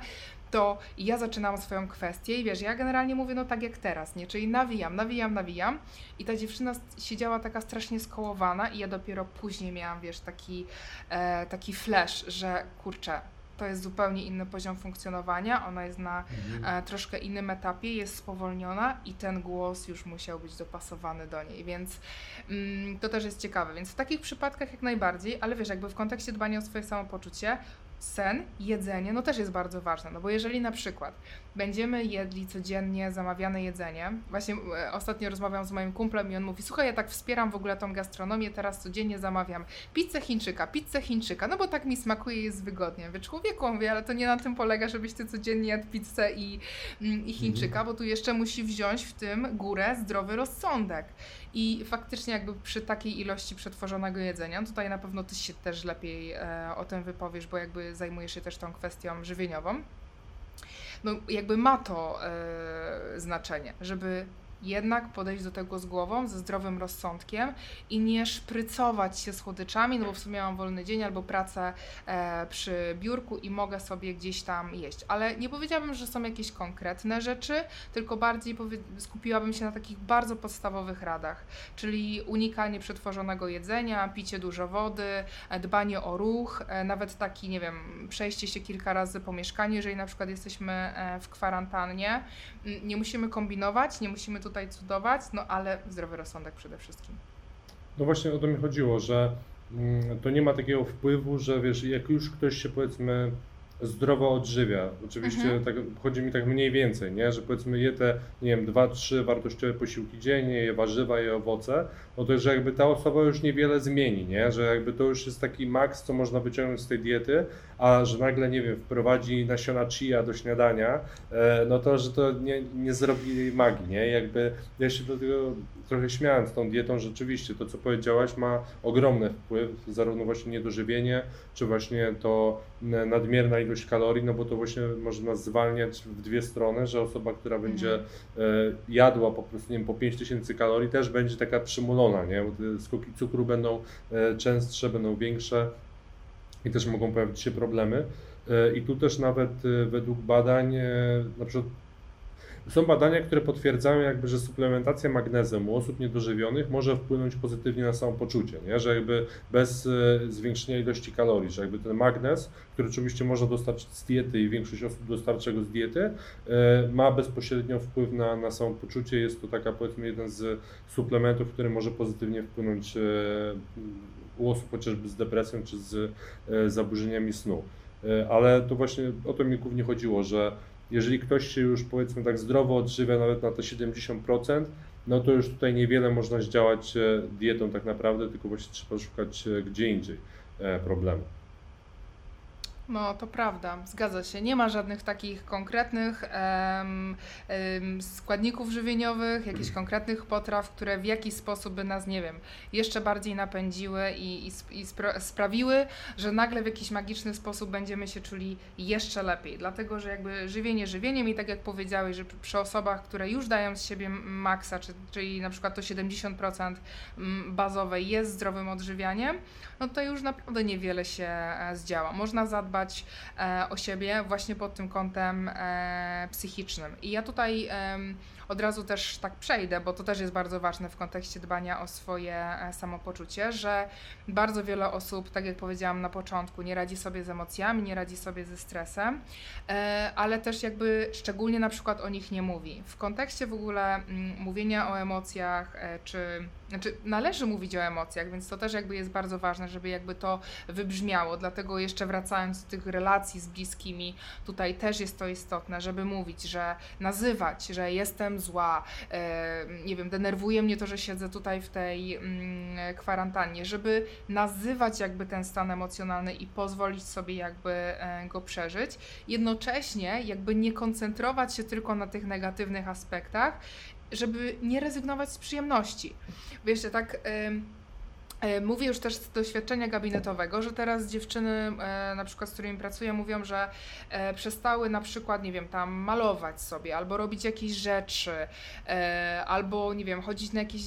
C: to ja zaczynałam swoją kwestię i wiesz, ja generalnie mówię no tak jak teraz, nie? Czyli nawijam, nawijam, nawijam i ta dziewczyna siedziała taka strasznie skołowana i ja dopiero później miałam, wiesz, taki, e, taki flash, że kurczę, to jest zupełnie inny poziom funkcjonowania, ona jest na e, troszkę innym etapie, jest spowolniona i ten głos już musiał być dopasowany do niej, więc mm, to też jest ciekawe. Więc w takich przypadkach jak najbardziej, ale wiesz, jakby w kontekście dbania o swoje samopoczucie, sen, jedzenie, no też jest bardzo ważne, no bo jeżeli na przykład będziemy jedli codziennie zamawiane jedzenie, właśnie e, ostatnio rozmawiam z moim kumplem i on mówi, słuchaj, ja tak wspieram w ogóle tą gastronomię, teraz codziennie zamawiam pizzę Chińczyka, pizzę Chińczyka, no bo tak mi smakuje i jest wygodnie. Wie, człowieku, mówię, ale to nie na tym polega, żebyś ty codziennie jadł pizzę i, mm, i Chińczyka, bo tu jeszcze musi wziąć w tym górę zdrowy rozsądek. I faktycznie jakby przy takiej ilości przetworzonego jedzenia, tutaj na pewno ty się też lepiej e, o tym wypowiesz, bo jakby zajmujesz się też tą kwestią żywieniową. No jakby ma to e, znaczenie, żeby jednak podejść do tego z głową, ze zdrowym rozsądkiem i nie szprycować się słodyczami, no bo w sumie mam wolny dzień albo pracę e, przy biurku i mogę sobie gdzieś tam jeść. Ale nie powiedziałabym, że są jakieś konkretne rzeczy, tylko bardziej skupiłabym się na takich bardzo podstawowych radach, czyli unikanie przetworzonego jedzenia, picie dużo wody, e, dbanie o ruch, e, nawet taki, nie wiem, przejście się kilka razy po mieszkaniu, jeżeli na przykład jesteśmy e, w kwarantannie. Mm, Nie musimy kombinować, nie musimy tutaj cudować, no ale zdrowy rozsądek przede wszystkim.
A: No właśnie o to mi chodziło, że mm, to nie ma takiego wpływu, że wiesz, jak już ktoś się powiedzmy zdrowo odżywia, oczywiście
C: Mhm.
A: tak, chodzi mi tak mniej więcej, nie? że powiedzmy je te, nie wiem, dwa, trzy wartościowe posiłki dziennie, je warzywa, je owoce, no to że jakby ta osoba już niewiele zmieni, nie? że jakby to już jest taki maks, co można wyciągnąć z tej diety, a że nagle, nie wiem, wprowadzi nasiona chia do śniadania, e, no to, że to nie, nie zrobi magii, nie? Jakby ja się do tego trochę śmiałem z tą dietą, rzeczywiście to, co powiedziałaś, ma ogromny wpływ, zarówno właśnie niedożywienie, czy właśnie to nadmierna ilość kalorii, no bo to właśnie może nas zwalniać w dwie strony, że osoba, która będzie e, jadła po prostu, nie wiem, po 5000 kalorii, też będzie taka przymulona, nie? Bo skoki cukru będą e, częstsze, będą większe i też mogą pojawić się problemy. E, I tu też nawet według badań, na przykład są badania, które potwierdzają jakby, że suplementacja magnezem u osób niedożywionych może wpłynąć pozytywnie na samopoczucie, nie? że jakby bez e, zwiększenia ilości kalorii, że jakby ten magnez, który oczywiście można dostarczyć z diety i większość osób dostarcza go z diety, e, ma bezpośrednio wpływ na, na samopoczucie. Jest to taka powiedzmy jeden z suplementów, który może pozytywnie wpłynąć e, u osób chociażby z depresją czy z zaburzeniami snu. Ale to właśnie o to mi głównie chodziło, że jeżeli ktoś się już powiedzmy tak zdrowo odżywia nawet na te 70%, no to już tutaj niewiele można zdziałać e, dietą tak naprawdę, tylko właśnie trzeba szukać e, gdzie indziej e, problemu.
C: No, to prawda, zgadza się. Nie ma żadnych takich konkretnych em, em, składników żywieniowych, jakichś konkretnych potraw, które w jakiś sposób by nas, nie wiem, jeszcze bardziej napędziły i, i, i spra- sprawiły, że nagle w jakiś magiczny sposób będziemy się czuli jeszcze lepiej. Dlatego, że jakby żywienie żywieniem i tak jak powiedziałeś, że przy- osobach, które już dają z siebie maksa, czy, czyli na przykład to 70% mm, bazowe jest zdrowym odżywianiem, no to już naprawdę niewiele się e, zdziała. Można zadbać e, o siebie właśnie pod tym kątem e, psychicznym. I ja tutaj od razu też tak przejdę, bo to też jest bardzo ważne w kontekście dbania o swoje e, samopoczucie, że bardzo wiele osób, tak jak powiedziałam na początku, nie radzi sobie z emocjami, nie radzi sobie ze stresem, e, ale też jakby szczególnie na przykład o nich nie mówi. W kontekście w ogóle mm, mówienia o emocjach, e, czy znaczy należy mówić o emocjach, więc to też jakby jest bardzo ważne, żeby jakby to wybrzmiało. Dlatego jeszcze wracając do tych relacji z bliskimi, tutaj też jest to istotne, żeby mówić, że nazywać, że jestem zła, e, nie wiem, denerwuje mnie to, że siedzę tutaj w tej mm, kwarantannie, żeby nazywać jakby ten stan emocjonalny i pozwolić sobie jakby e, go przeżyć. Jednocześnie jakby nie koncentrować się tylko na tych negatywnych aspektach, żeby nie rezygnować z przyjemności. Wiecie, tak. E, Mówię już też z doświadczenia gabinetowego, że teraz dziewczyny, e, na przykład z którymi pracuję, mówią, że e, przestały na przykład, nie wiem, tam malować sobie, albo robić jakieś rzeczy, albo, nie wiem, chodzić na jakieś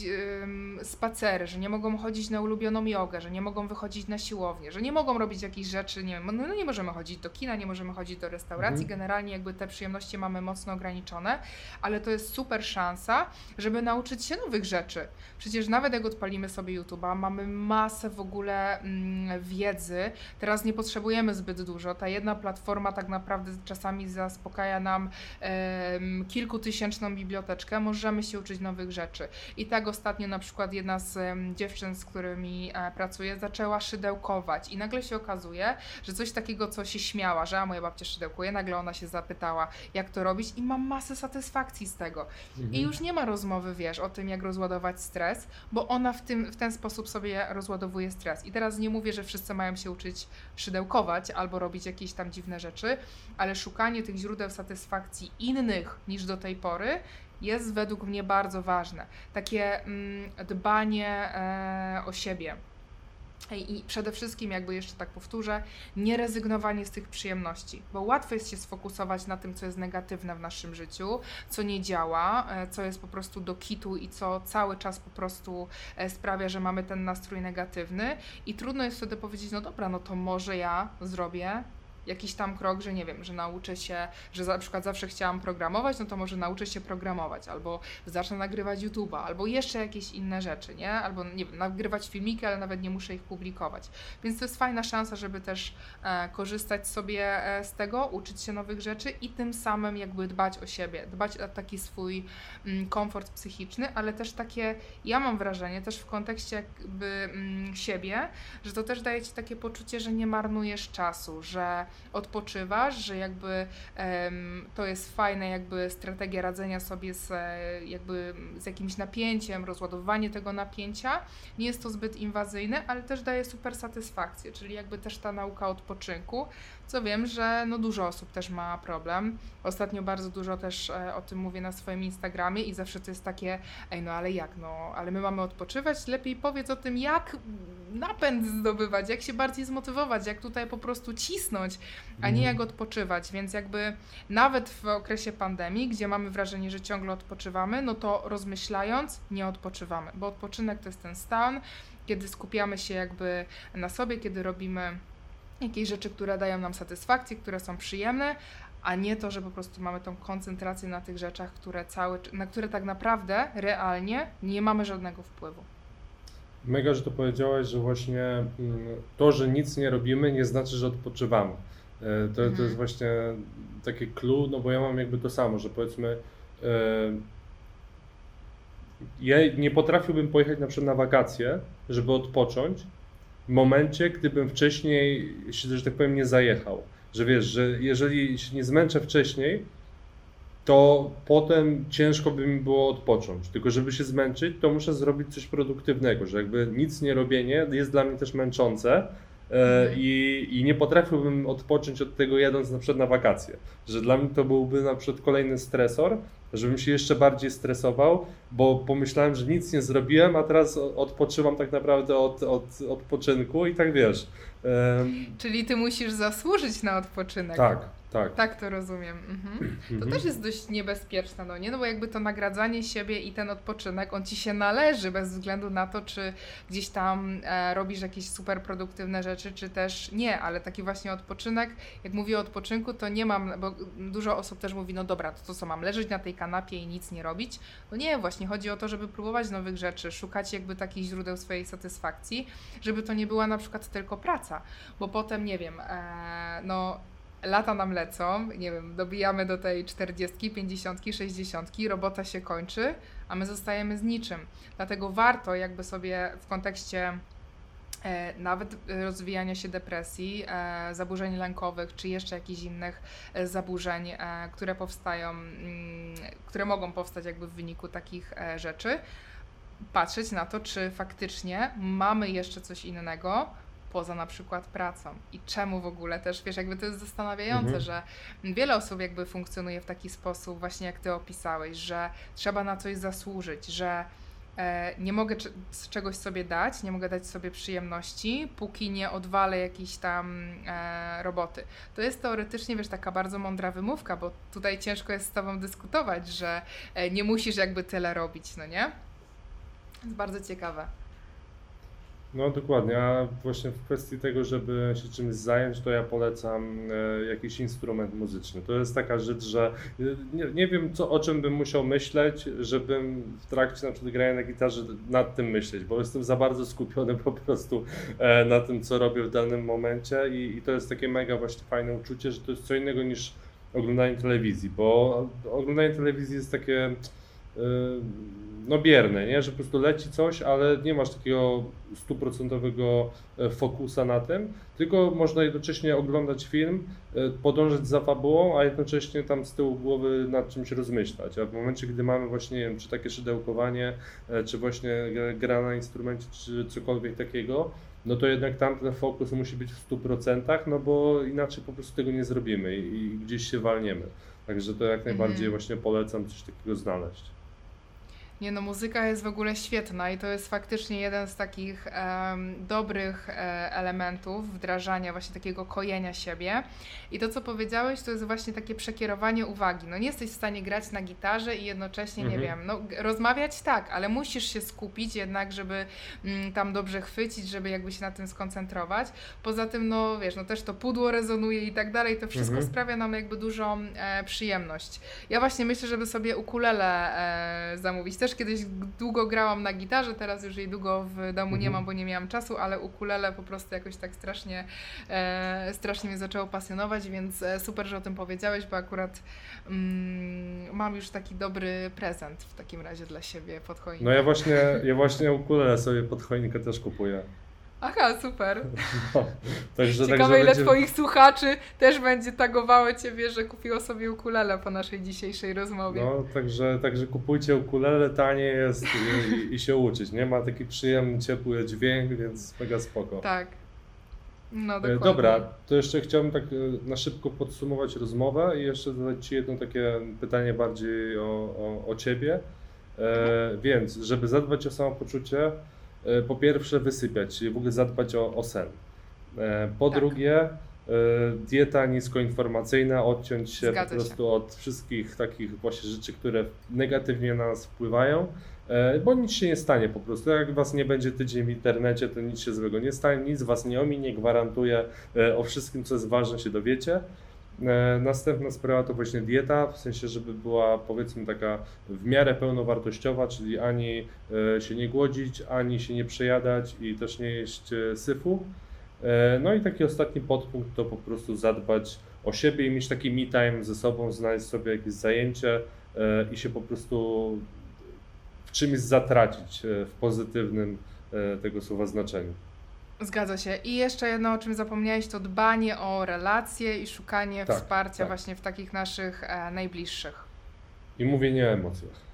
C: spacery, że nie mogą chodzić na ulubioną jogę, że nie mogą wychodzić na siłownię, że nie mogą robić jakichś rzeczy, nie wiem, no, no nie możemy chodzić do kina, nie możemy chodzić do restauracji,
A: Mhm.
C: generalnie jakby te przyjemności mamy mocno ograniczone, ale to jest super szansa, żeby nauczyć się nowych rzeczy. Przecież nawet jak odpalimy sobie YouTube'a, mamy masę w ogóle mm, wiedzy. Teraz nie potrzebujemy zbyt dużo. Ta jedna platforma tak naprawdę czasami zaspokaja nam kilkutysięczną biblioteczkę. Możemy się uczyć nowych rzeczy. I tak ostatnio na przykład jedna z dziewczyn, z którymi e, pracuję, zaczęła szydełkować i nagle się okazuje, że coś takiego, co się śmiała, że a moja babcia szydełkuje, nagle ona się zapytała, jak to robić i mam masę satysfakcji z tego.
A: Mhm.
C: I już nie ma rozmowy, wiesz, o tym, jak rozładować stres, bo ona w, tym, w ten sposób sobie rozładowuje stres. I teraz nie mówię, że wszyscy mają się uczyć szydełkować albo robić jakieś tam dziwne rzeczy, ale szukanie tych źródeł satysfakcji innych niż do tej pory jest według mnie bardzo ważne. Takie mm, dbanie e, o siebie. I przede wszystkim, jakby jeszcze tak powtórzę, nie rezygnowanie z tych przyjemności, bo łatwo jest się sfokusować na tym, co jest negatywne w naszym życiu, co nie działa, e, co jest po prostu do kitu i co cały czas po prostu e, sprawia, że mamy ten nastrój negatywny. I trudno jest wtedy powiedzieć, no dobra, no to może ja zrobię jakiś tam krok, że nie wiem, że nauczę się, że na przykład zawsze chciałam programować, no to może nauczę się programować, albo zacznę nagrywać YouTube'a, albo jeszcze jakieś inne rzeczy, nie? Albo nie wiem, nagrywać filmiki, ale nawet nie muszę ich publikować. Więc to jest fajna szansa, żeby też e, korzystać sobie e, z tego, uczyć się nowych rzeczy i tym samym jakby dbać o siebie, dbać o taki swój mm, komfort psychiczny, ale też takie, ja mam wrażenie, też w kontekście jakby mm, siebie, że to też daje ci takie poczucie, że nie marnujesz czasu, że odpoczywasz, że jakby to jest fajna jakby strategia radzenia sobie z, e, jakby z jakimś napięciem, rozładowanie tego napięcia. Nie jest to zbyt inwazyjne, ale też daje super satysfakcję, czyli jakby też ta nauka odpoczynku, co wiem, że no dużo osób też ma problem. Ostatnio bardzo dużo też e, o tym mówię na swoim Instagramie i zawsze to jest takie, ej no ale jak, no ale my mamy odpoczywać, lepiej powiedz o tym, jak napęd zdobywać, jak się bardziej zmotywować, jak tutaj po prostu cisnąć, a nie
A: Mhm.
C: jak odpoczywać, więc jakby nawet w okresie pandemii, gdzie mamy wrażenie, że ciągle odpoczywamy, no to rozmyślając, nie odpoczywamy, bo odpoczynek to jest ten stan, kiedy skupiamy się jakby na sobie, kiedy robimy jakieś rzeczy, które dają nam satysfakcję, które są przyjemne, a nie to, że po prostu mamy tą koncentrację na tych rzeczach, które cały, na które tak naprawdę realnie nie mamy żadnego wpływu.
A: Mega, że to powiedziałaś, że właśnie mm, to, że nic nie robimy, nie znaczy, że odpoczywamy. E, To, to
C: Mhm.
A: jest właśnie takie clue, no bo ja mam jakby to samo, że powiedzmy, e, ja nie potrafiłbym pojechać na przykład na wakacje, żeby odpocząć, momencie, gdybym wcześniej się, że tak powiem, nie zajechał. Że wiesz, że jeżeli się nie zmęczę wcześniej, to potem ciężko by mi było odpocząć. Tylko żeby się zmęczyć, to muszę zrobić coś produktywnego, że jakby nic nie robienie jest dla mnie też męczące. I, i nie potrafiłbym odpocząć od tego jadąc na przykład na wakacje, że dla mnie to byłby na przykład kolejny stresor, żebym się jeszcze bardziej stresował, bo pomyślałem, że nic nie zrobiłem, a teraz odpoczywam tak naprawdę od, od odpoczynku i tak wiesz.
C: Czyli ty musisz zasłużyć na odpoczynek.
A: Tak, tak.
C: Tak to rozumiem. Mhm. To mhm. też jest dość niebezpieczne, no nie? No bo jakby to nagradzanie siebie i ten odpoczynek, on ci się należy bez względu na to, czy gdzieś tam e, robisz jakieś super produktywne rzeczy, czy też nie, ale taki właśnie odpoczynek, jak mówię o odpoczynku, to nie mam, bo dużo osób też mówi, no dobra, to, to co mam, leżeć na tej kanapie i nic nie robić? No nie, właśnie chodzi o to, żeby próbować nowych rzeczy, szukać jakby takich źródeł swojej satysfakcji, żeby to nie była na przykład tylko praca, bo potem, nie wiem, e, no lata nam lecą, nie wiem, dobijamy do tej 40, 50, 60, robota się kończy, a my zostajemy z niczym. Dlatego warto jakby sobie w kontekście e, nawet rozwijania się depresji, e, zaburzeń lękowych, czy jeszcze jakichś innych e, zaburzeń, e, które powstają, mm, które mogą powstać jakby w wyniku takich e, rzeczy, patrzeć na to, czy faktycznie mamy jeszcze coś innego, poza na przykład pracą i czemu w ogóle też, wiesz, jakby to jest zastanawiające, mhm. że wiele osób jakby funkcjonuje w taki sposób właśnie jak Ty opisałeś, że trzeba na coś zasłużyć, że e, nie mogę czegoś sobie dać, nie mogę dać sobie przyjemności, póki nie odwalę jakiejś tam e, roboty. To jest teoretycznie, wiesz, taka bardzo mądra wymówka, bo tutaj ciężko jest z Tobą dyskutować, że e, nie musisz jakby tyle robić, no nie? Jest bardzo ciekawe.
A: No dokładnie, a właśnie w kwestii tego, żeby się czymś zająć, to ja polecam e, jakiś instrument muzyczny. To jest taka rzecz, że e, nie, nie wiem co, o czym bym musiał myśleć, żebym w trakcie na przykład grania na gitarze nad tym myśleć, bo jestem za bardzo skupiony po prostu e, na tym, co robię w danym momencie i, i to jest takie mega właśnie fajne uczucie, że to jest co innego niż oglądanie telewizji, bo oglądanie telewizji jest takie no bierne, nie? że po prostu leci coś, ale nie masz takiego stuprocentowego e, fokusa na tym, tylko można jednocześnie oglądać film, e, podążać za fabułą, a jednocześnie tam z tyłu głowy nad czymś rozmyślać. A w momencie, gdy mamy właśnie, nie wiem, czy takie szydełkowanie, e, czy właśnie gra na instrumencie, czy cokolwiek takiego, no to jednak tam ten fokus musi być w 100%, no bo inaczej po prostu tego nie zrobimy i, i gdzieś się walniemy. Także to jak najbardziej mm. właśnie polecam coś takiego znaleźć.
C: Nie no, muzyka jest w ogóle świetna i to jest faktycznie jeden z takich um, dobrych e, elementów wdrażania właśnie takiego kojenia siebie. I to, co powiedziałeś, to jest właśnie takie przekierowanie uwagi. No nie jesteś w stanie grać na gitarze i jednocześnie, mhm. nie wiem, no rozmawiać tak, ale musisz się skupić jednak, żeby mm, tam dobrze chwycić, żeby jakby się na tym skoncentrować. Poza tym, no wiesz, no też to pudło rezonuje i tak dalej, to wszystko mhm. sprawia nam jakby dużą e, przyjemność. Ja właśnie myślę, żeby sobie ukulele e, zamówić. Też też kiedyś długo grałam na gitarze, teraz już jej długo w domu mhm. nie mam, bo nie miałam czasu, ale ukulele po prostu jakoś tak strasznie, e, strasznie mnie zaczęło pasjonować, więc e, super, że o tym powiedziałeś, bo akurat mm, mam już taki dobry prezent w takim razie dla siebie pod choinkę.
A: No ja właśnie, ja właśnie ukulele sobie pod choinkę też kupuję.
C: Aha, super. No, także, Ciekawe także ile będzie... Twoich słuchaczy też będzie tagowało Ciebie, że kupiło sobie ukulele po naszej dzisiejszej rozmowie.
A: No, także, także kupujcie ukulele, tanie jest i, i, się uczyć, nie? Ma taki przyjemny, ciepły dźwięk, więc mega spoko.
C: Tak. No,
A: e, dokładnie. Dobra, to jeszcze chciałbym tak e, na szybko podsumować rozmowę i jeszcze zadać Ci jedno takie pytanie bardziej o, o, o Ciebie. E. Więc, żeby zadbać o samopoczucie, po pierwsze wysypiać, czyli w ogóle zadbać o, o sen. E, po tak. drugie, e, dieta niskoinformacyjna, odciąć się Zgadza po prostu się. od wszystkich takich właśnie rzeczy, które negatywnie na nas wpływają, bo nic się nie stanie po prostu. Jak was nie będzie tydzień w internecie, to nic się złego nie stanie, nic was nie ominie, gwarantuję, o wszystkim, co jest ważne, się dowiecie. E, następna sprawa to właśnie dieta, w sensie, żeby była powiedzmy taka w miarę pełnowartościowa, czyli ani e, się nie głodzić, ani się nie przejadać i też nie jeść e, syfu. No i taki ostatni podpunkt to po prostu zadbać o siebie i mieć taki me time ze sobą, znaleźć sobie jakieś zajęcie i się po prostu w czymś zatracić w pozytywnym tego słowa znaczeniu.
C: Zgadza się. I jeszcze jedno, o czym zapomniałeś, to dbanie o relacje i szukanie tak, wsparcia tak. właśnie w takich naszych e, najbliższych.
A: I mówienie o emocjach.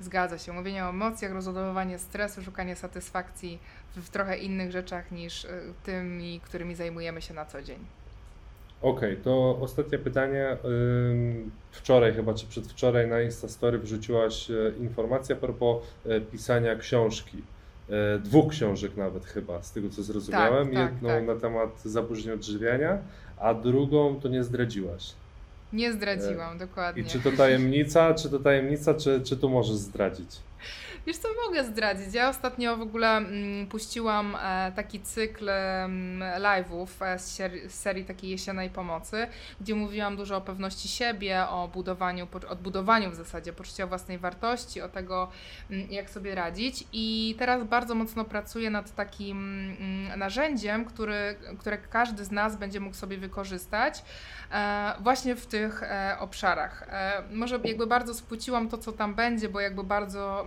C: Zgadza się. Mówienie o emocjach, rozładowywanie stresu, szukanie satysfakcji w, trochę innych rzeczach niż y, tymi, którymi zajmujemy się na co dzień.
A: Okej, to ostatnie pytanie. Wczoraj chyba, czy przedwczoraj na Instastory wrzuciłaś e, informację a propos e, pisania książki. E, Dwóch książek nawet chyba, z tego co zrozumiałem.
C: Tak, tak,
A: Jedną
C: tak.
A: na temat zaburzeń odżywiania, a drugą to nie zdradziłaś.
C: Nie zdradziłam, dokładnie.
A: I czy to tajemnica, czy to tajemnica, czy, czy tu możesz zdradzić?
C: Wiesz co, mogę zdradzić. Ja ostatnio w ogóle mm, puściłam e, taki cykl mm, live'ów e, z, serii takiej jesiennej pomocy, gdzie mówiłam dużo o pewności siebie, o budowaniu, odbudowaniu w zasadzie poczucia własnej wartości, o tego, mm, jak sobie radzić. I teraz bardzo mocno pracuję nad takim narzędziem, który, które każdy z nas będzie mógł sobie wykorzystać e, właśnie w tych obszarach. Może jakby bardzo spłuciłam to, co tam będzie, bo jakby bardzo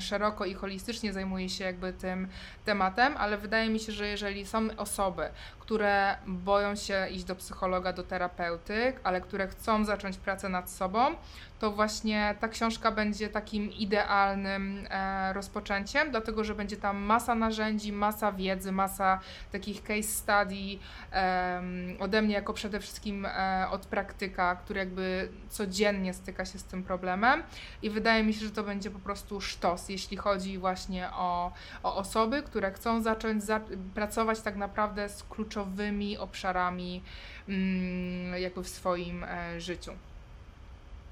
C: szeroko i holistycznie zajmuję się jakby tym tematem, ale wydaje mi się, że jeżeli są osoby, które boją się iść do psychologa, do terapeuty, ale które chcą zacząć pracę nad sobą, to właśnie ta książka będzie takim idealnym e, rozpoczęciem, dlatego że będzie tam masa narzędzi, masa wiedzy, masa takich case study ode mnie jako przede wszystkim e, od praktyka, który jakby codziennie styka się z tym problemem. I wydaje mi się, że to będzie po prostu sztos, jeśli chodzi właśnie o, o osoby, które chcą zacząć za, pracować tak naprawdę z kluczowymi obszarami mm, jakby w swoim e, życiu.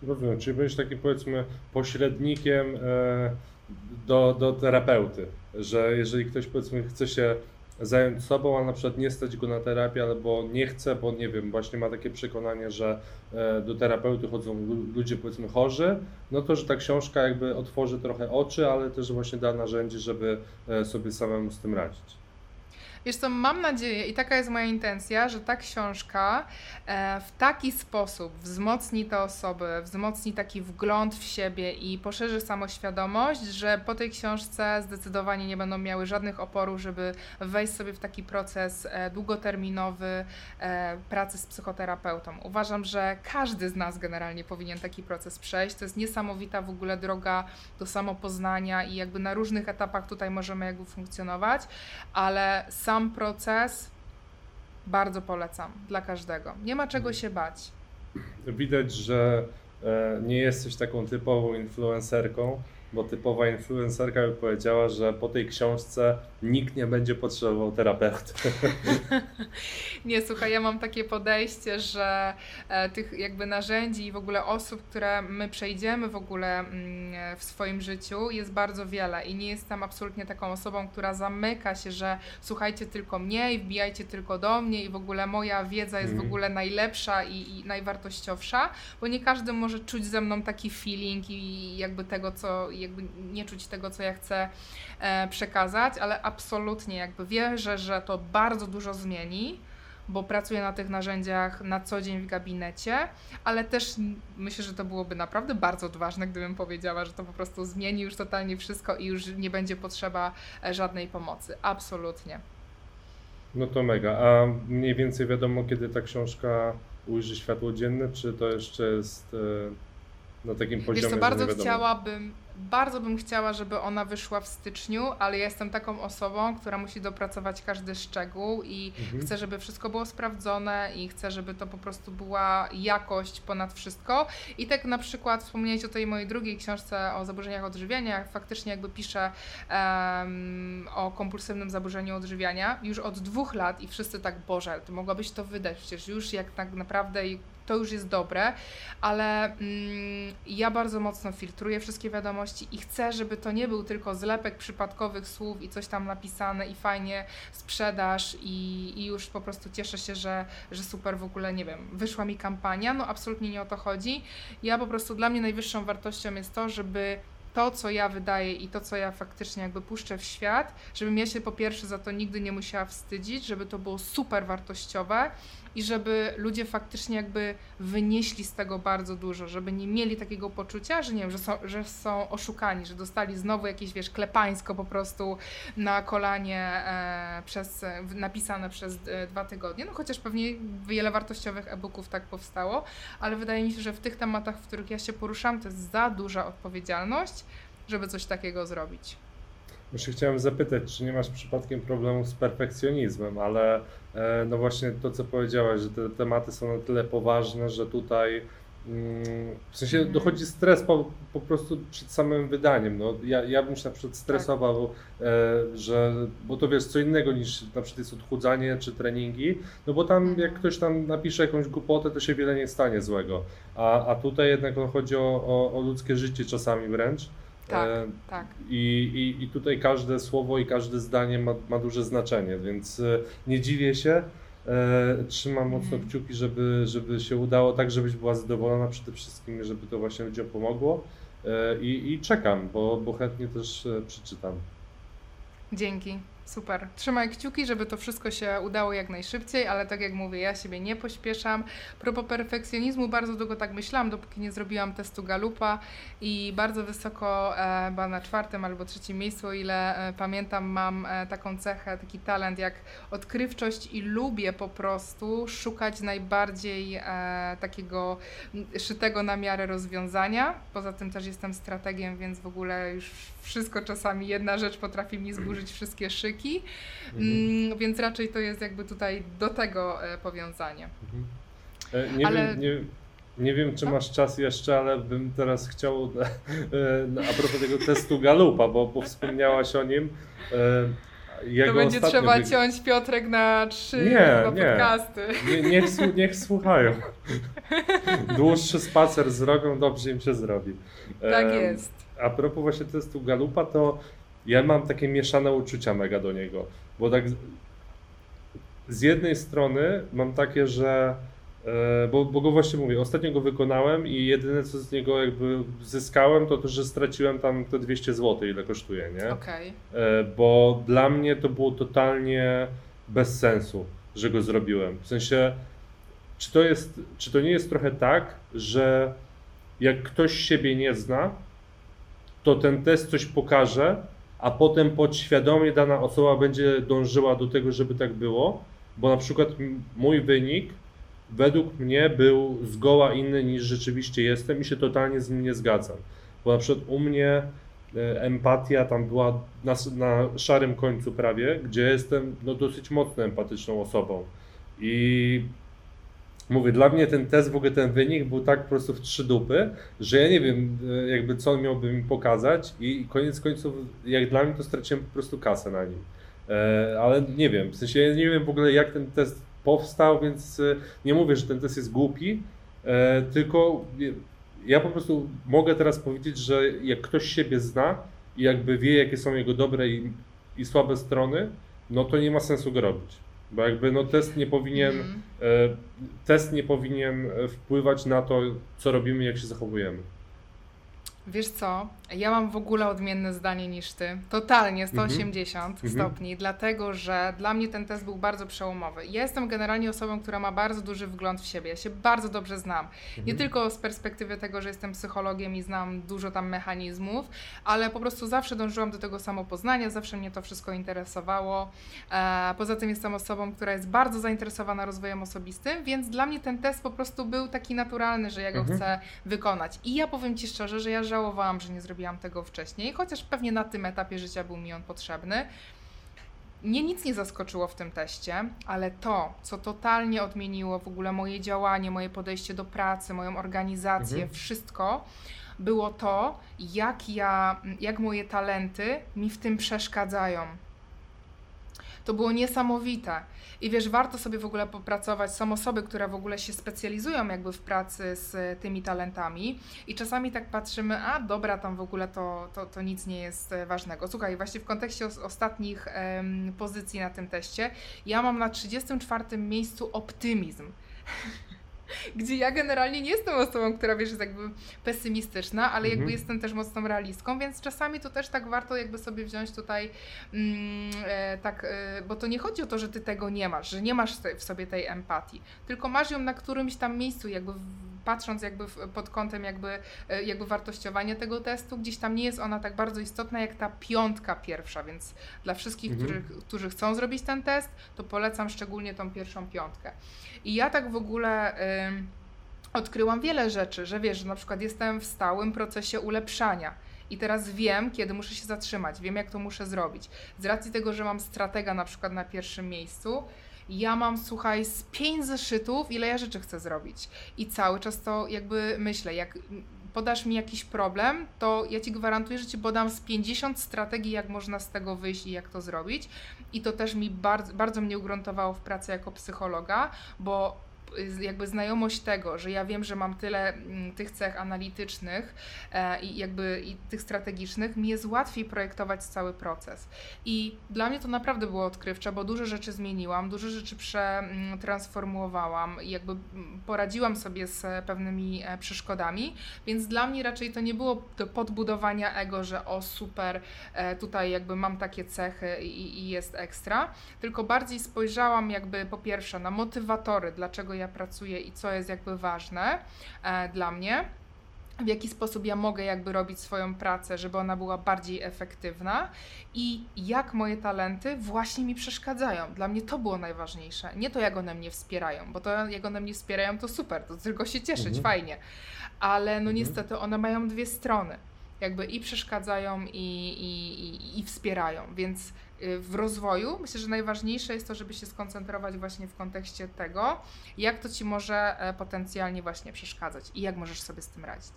A: Rozumiem, czyli będziesz takim powiedzmy pośrednikiem e, do, do terapeuty, że jeżeli ktoś powiedzmy chce się zająć sobą, a na przykład nie stać go na terapię, albo nie chce, bo nie wiem, właśnie ma takie przekonanie, że e, do terapeuty chodzą lu- ludzie powiedzmy chorzy, no to, że ta książka jakby otworzy trochę oczy, ale też właśnie da narzędzie, żeby sobie samemu z tym radzić.
C: Wiesz co, mam nadzieję i taka jest moja intencja, że ta książka e, w taki sposób wzmocni te osoby, wzmocni taki wgląd w siebie i poszerzy samoświadomość, że po tej książce zdecydowanie nie będą miały żadnych oporów, żeby wejść sobie w taki proces e, długoterminowy e, pracy z psychoterapeutą. Uważam, że każdy z nas generalnie powinien taki proces przejść. To jest niesamowita w ogóle droga do samopoznania i jakby na różnych etapach tutaj możemy jakby funkcjonować, ale sam proces bardzo polecam dla każdego. Nie ma czego się bać.
A: Widać, że e, nie jesteś taką typową influencerką, bo typowa influencerka by powiedziała, że po tej książce nikt nie będzie potrzebował terapeuty.
C: Nie, słuchaj, ja mam takie podejście, że e, tych jakby narzędzi i w ogóle osób, które my przejdziemy w ogóle mm, w swoim życiu jest bardzo wiele i nie jestem absolutnie taką osobą, która zamyka się, że słuchajcie tylko mnie i wbijajcie tylko do mnie i w ogóle moja wiedza jest w
A: Mhm.
C: ogóle najlepsza i, i najwartościowsza, bo nie każdy może czuć ze mną taki feeling i jakby tego, co, jakby nie czuć tego, co ja chcę e, przekazać, ale absolutnie jakby wierzę, że to bardzo dużo zmieni, bo pracuję na tych narzędziach na co dzień w gabinecie, ale też myślę, że to byłoby naprawdę bardzo odważne, gdybym powiedziała, że to po prostu zmieni już totalnie wszystko i już nie będzie potrzeba e, żadnej pomocy. Absolutnie.
A: No to mega. A mniej więcej wiadomo, kiedy ta książka ujrzy światło dzienne, czy to jeszcze jest e, na takim poziomie,
C: Wiesz co, bardzo chciałabym, bardzo bym chciała, żeby ona wyszła w styczniu, ale ja jestem taką osobą, która musi dopracować każdy szczegół i
A: Mhm.
C: chcę, żeby wszystko było sprawdzone i chcę, żeby to po prostu była jakość ponad wszystko. I tak na przykład wspomniałeś o tej mojej drugiej książce o zaburzeniach odżywiania, faktycznie jakby piszę em, o kompulsywnym zaburzeniu odżywiania już od dwóch lat i wszyscy tak, Boże, ty mogłabyś to wydać, przecież już jak tak naprawdę to już jest dobre, ale mm, ja bardzo mocno filtruję wszystkie wiadomości i chcę, żeby to nie był tylko zlepek przypadkowych słów i coś tam napisane i fajnie sprzedaż i, i już po prostu cieszę się, że, że super w ogóle, nie wiem, wyszła mi kampania, no absolutnie nie o to chodzi. Ja po prostu, dla mnie najwyższą wartością jest to, żeby to, co ja wydaję i to, co ja faktycznie jakby puszczę w świat, żebym ja się po pierwsze za to nigdy nie musiała wstydzić, żeby to było super wartościowe i żeby ludzie faktycznie jakby wynieśli z tego bardzo dużo, żeby nie mieli takiego poczucia, że nie wiem, że są, że są oszukani, że dostali znowu jakieś, wiesz, klepańsko po prostu na kolanie e, przez, napisane przez e, dwa tygodnie, no chociaż pewnie wiele wartościowych e-booków tak powstało, ale wydaje mi się, że w tych tematach, w których ja się poruszam, to jest za duża odpowiedzialność, żeby coś takiego zrobić.
A: Jeszcze chciałem zapytać, czy nie masz przypadkiem problemu z perfekcjonizmem, ale no właśnie to, co powiedziałaś, że te tematy są na tyle poważne, że tutaj mm, w sensie
C: Mhm.
A: dochodzi stres po, po prostu przed samym wydaniem. No, ja, ja bym się na przykład stresował, e, że, bo to wiesz, co innego niż na przykład jest odchudzanie czy treningi, no bo tam
C: Mhm.
A: jak ktoś tam napisze jakąś głupotę, to się wiele nie stanie złego. A, a tutaj jednak no, chodzi o, o, o ludzkie życie czasami wręcz.
C: Tak,
A: E,
C: tak.
A: i, i, I tutaj każde słowo i każde zdanie ma, ma duże znaczenie, więc e, nie dziwię się. E, trzymam mocno
C: Mhm.
A: kciuki, żeby, żeby się udało tak, żebyś była zadowolona przede wszystkim, żeby to właśnie ludziom pomogło. E, i, I czekam, bo, bo chętnie też e, przeczytam.
C: Dzięki. Super. Trzymaj kciuki, żeby to wszystko się udało jak najszybciej, ale tak jak mówię, ja siebie nie pośpieszam. Propos perfekcjonizmu, bardzo długo tak myślałam, dopóki nie zrobiłam testu Galupa i bardzo wysoko, e, chyba na czwartym albo trzecim miejscu, o ile e, pamiętam, mam e, taką cechę, taki talent jak odkrywczość i lubię po prostu szukać najbardziej takiego szytego na miarę rozwiązania. Poza tym też jestem strategiem, więc w ogóle już wszystko czasami jedna rzecz potrafi mi zburzyć wszystkie szyki. Mm, więc raczej to jest jakby tutaj do tego e, powiązanie.
A: Mhm. E, Nie,
C: Ale-
A: wiem, nie, nie wiem, czy masz czas jeszcze, ale bym teraz chciał e, no, a propos tego testu Galupa, bo, bo wspomniałaś o nim. Jego
C: to będzie trzeba
A: wyg-
C: ciąć Piotrek na trzy
A: Nie, nie.
C: podcasty.
A: Nie, niech, niech słuchają. Dłuższy spacer z drogą dobrze im się zrobi.
C: Tak jest.
A: A propos właśnie testu Galupa, to ja mam takie mieszane uczucia mega do niego. Bo tak z- jednej strony mam takie, że e, bo, bo go właśnie mówię, ostatnio go wykonałem i jedyne co z niego jakby zyskałem, to to, że straciłem tam te 200 zł, ile kosztuje, nie?
C: Okej.
A: E, bo dla mnie to było totalnie bez sensu, że go zrobiłem. W sensie, czy to, jest, czy to nie jest trochę tak, że jak ktoś siebie nie zna, to ten test coś pokaże, a potem podświadomie dana osoba będzie dążyła do tego, żeby tak było, bo na przykład mój wynik według mnie był zgoła inny niż rzeczywiście jestem i się totalnie z nim nie zgadzam. Bo na przykład u mnie e, empatia tam była na, na szarym końcu prawie, gdzie jestem no, dosyć mocno empatyczną osobą. I mówię, dla mnie ten test, w ogóle ten wynik był tak po prostu w trzy dupy, że ja nie wiem e, jakby co on miałby mi pokazać i koniec końców jak dla mnie to straciłem po prostu kasę na nim. E, ale nie wiem, w sensie ja nie wiem w ogóle jak ten test powstał, więc e, nie mówię, że ten test jest głupi, tylko ja po prostu mogę teraz powiedzieć, że jak ktoś siebie zna i jakby wie, jakie są jego dobre i, i słabe strony, no to nie ma sensu go robić. Bo jakby no test nie powinien,
C: Mhm.
A: e, test nie powinien wpływać na to, co robimy, jak się zachowujemy.
C: Wiesz co, ja mam w ogóle odmienne zdanie niż ty. Totalnie 180
A: Mhm.
C: stopni, dlatego że dla mnie ten test był bardzo przełomowy. Ja jestem generalnie osobą, która ma bardzo duży wgląd w siebie. Ja się bardzo dobrze znam. Nie
A: Mhm.
C: tylko z perspektywy tego, że jestem psychologiem i znam dużo tam mechanizmów, ale po prostu zawsze dążyłam do tego samopoznania, zawsze mnie to wszystko interesowało. E, poza tym jestem osobą, która jest bardzo zainteresowana rozwojem osobistym, więc dla mnie ten test po prostu był taki naturalny, że ja go
A: Mhm.
C: chcę wykonać. I ja powiem Ci szczerze, że ja żałowałam, że nie zrobiłam tego wcześniej, chociaż pewnie na tym etapie życia był mi on potrzebny. Mnie nic nie zaskoczyło w tym teście, ale to, co totalnie odmieniło w ogóle moje działanie, moje podejście do pracy, moją organizację,
A: Mhm.
C: wszystko, było to, jak ja, jak moje talenty mi w tym przeszkadzają. To było niesamowite. I wiesz, warto sobie w ogóle popracować. Są osoby, które w ogóle się specjalizują jakby w pracy z tymi talentami i czasami tak patrzymy, a dobra, tam w ogóle to, to, to nic nie jest e, ważnego. Słuchaj, właśnie w kontekście os- ostatnich em, pozycji na tym teście, ja mam na 34 miejscu optymizm. Gdzie ja generalnie nie jestem osobą, która wiesz, jest jakby pesymistyczna, ale jakby
A: Mhm.
C: jestem też mocną realistką, więc czasami to też tak warto jakby sobie wziąć tutaj mm, e, tak, e, bo to nie chodzi o to, że ty tego nie masz, że nie masz w sobie tej empatii, tylko masz ją na którymś tam miejscu, jakby w, patrząc jakby w, pod kątem jakby, e, jakby wartościowania tego testu, gdzieś tam nie jest ona tak bardzo istotna jak ta piątka pierwsza, więc dla wszystkich,
A: Mhm.
C: których, którzy chcą zrobić ten test, to polecam szczególnie tą pierwszą piątkę. I ja tak w ogóle odkryłam wiele rzeczy, że wiesz, że na przykład jestem w stałym procesie ulepszania. I teraz wiem, kiedy muszę się zatrzymać, wiem, jak to muszę zrobić. Z racji tego, że mam stratega na przykład na pierwszym miejscu, ja mam, słuchaj, z pięć zeszytów, ile ja rzeczy chcę zrobić. I cały czas to jakby myślę, jak podasz mi jakiś problem, to ja ci gwarantuję, że ci podam z 50 strategii, jak można z tego wyjść i jak to zrobić. I to też mi bardzo, bardzo mnie ugruntowało w pracy jako psychologa, bo jakby znajomość tego, że ja wiem, że mam tyle mm, tych cech analitycznych e, i jakby i tych strategicznych, mi jest łatwiej projektować cały proces. I dla mnie to naprawdę było odkrywcze, bo dużo rzeczy zmieniłam, dużo rzeczy przetransformułowałam i jakby mm, poradziłam sobie z pewnymi e, przeszkodami, więc dla mnie raczej to nie było do podbudowania ego, że o super, e, tutaj jakby mam takie cechy i, i jest ekstra, tylko bardziej spojrzałam jakby po pierwsze na motywatory, dlaczego ja pracuję i co jest jakby ważne e, dla mnie w jaki sposób ja mogę jakby robić swoją pracę, żeby ona była bardziej efektywna i jak moje talenty właśnie mi przeszkadzają. Dla mnie to było najważniejsze. Nie to, jak one mnie wspierają, bo to jak one mnie wspierają, to super, to tylko się cieszyć, mhm. fajnie. Ale no mhm. niestety one mają dwie strony. Jakby i przeszkadzają, i, i, i, i wspierają, więc w rozwoju, myślę, że najważniejsze jest to, żeby się skoncentrować właśnie w kontekście tego, jak to ci może e, potencjalnie właśnie przeszkadzać i jak możesz sobie z tym radzić.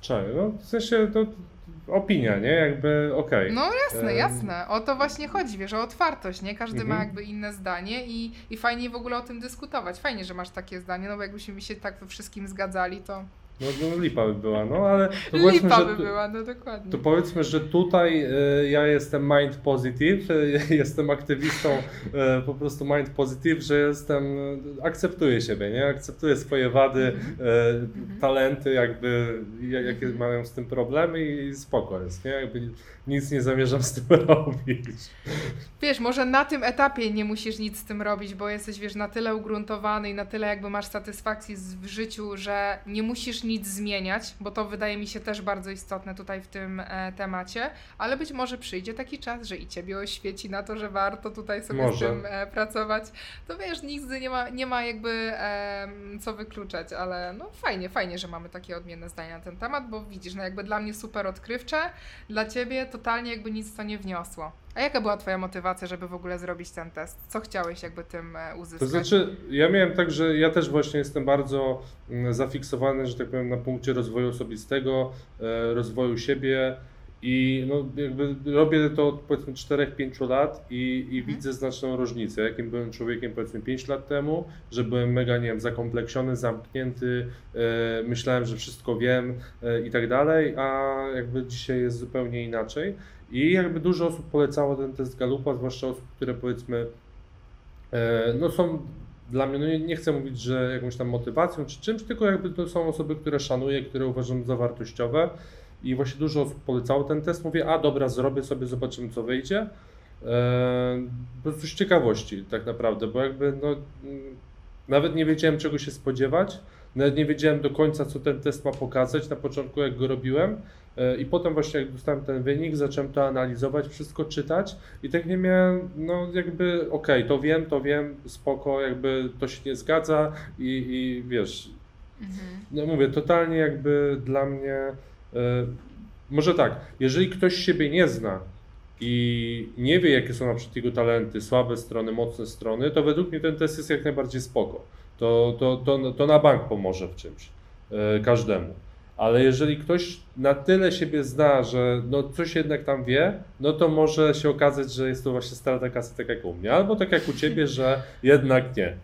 A: Cześć, no w sensie to opinia, nie? Jakby okej. Okay.
C: No jasne, jasne. O to właśnie chodzi, wiesz, o otwartość, nie? Każdy mhm. ma jakby inne zdanie i, i fajnie w ogóle o tym dyskutować. Fajnie, że masz takie zdanie, no bo jakbyśmy się tak we wszystkim zgadzali, to
A: no, no lipa by była, no ale
C: to lipa że, by była, no dokładnie.
A: To powiedzmy, że tutaj y, ja jestem mind positive, y, jestem aktywistą y, po prostu mind positive, że jestem, akceptuję siebie, nie? Akceptuję swoje wady, mm -hmm. talenty, jakby jakie -hmm. mają z tym problemy i spoko jest, nie? Jakby nic nie zamierzam z tym robić.
C: Wiesz, może na tym etapie nie musisz nic z tym robić, bo jesteś, wiesz, na tyle ugruntowany i na tyle jakby masz satysfakcji w życiu, że nie musisz nic zmieniać, bo to wydaje mi się też bardzo istotne tutaj w tym e, temacie, ale być może przyjdzie taki czas, że i ciebie oświeci na to, że warto tutaj sobie może. z tym e, pracować. To wiesz, nigdy nie ma, nie ma jakby co wykluczać, ale no fajnie, fajnie, że mamy takie odmienne zdania na ten temat, bo widzisz, no jakby dla mnie super odkrywcze, dla ciebie totalnie jakby nic to nie wniosło. A jaka była Twoja motywacja, żeby w ogóle zrobić ten test? Co chciałeś jakby tym e, uzyskać?
A: To znaczy, ja miałem tak, że ja też właśnie jestem bardzo mm, zafiksowany, że tak powiem, na punkcie rozwoju osobistego, e, rozwoju siebie i no, jakby robię to od powiedzmy 4-5 lat i, i mhm. widzę znaczną różnicę. Jakim byłem człowiekiem powiedzmy 5 lat temu, że byłem mega, nie wiem, zakompleksiony, zamknięty, e, myślałem, że wszystko wiem e, i tak dalej, a jakby dzisiaj jest zupełnie inaczej. I jakby dużo osób polecało ten test Galupa, zwłaszcza osób, które powiedzmy e, no są dla mnie, no nie, nie, chcę mówić, że jakąś tam motywacją czy czymś, tylko jakby to są osoby, które szanuję, które uważam za wartościowe i właśnie dużo osób polecało ten test. Mówię, a dobra, zrobię sobie, zobaczymy co wyjdzie. Eee, po prostu z ciekawości tak naprawdę, bo jakby no, nawet nie wiedziałem czego się spodziewać, nawet nie wiedziałem do końca co ten test ma pokazać na początku jak go robiłem eee, i potem właśnie jak dostałem ten wynik, zacząłem to analizować, wszystko czytać i tak nie miałem, no jakby okej, okay, to wiem, to wiem, spoko, jakby to się nie zgadza i, i wiesz, mhm. no mówię, totalnie jakby dla mnie E, może tak, jeżeli ktoś siebie nie zna i nie wie, jakie są na przykład jego talenty, słabe strony, mocne strony, to według mnie ten test jest jak najbardziej spoko. To, to, to, to na bank pomoże w czymś e, każdemu. Ale jeżeli ktoś na tyle siebie zna, że no coś jednak tam wie, no to może się okazać, że jest to właśnie strata kasy tak jak u mnie, albo tak jak u ciebie, że jednak nie.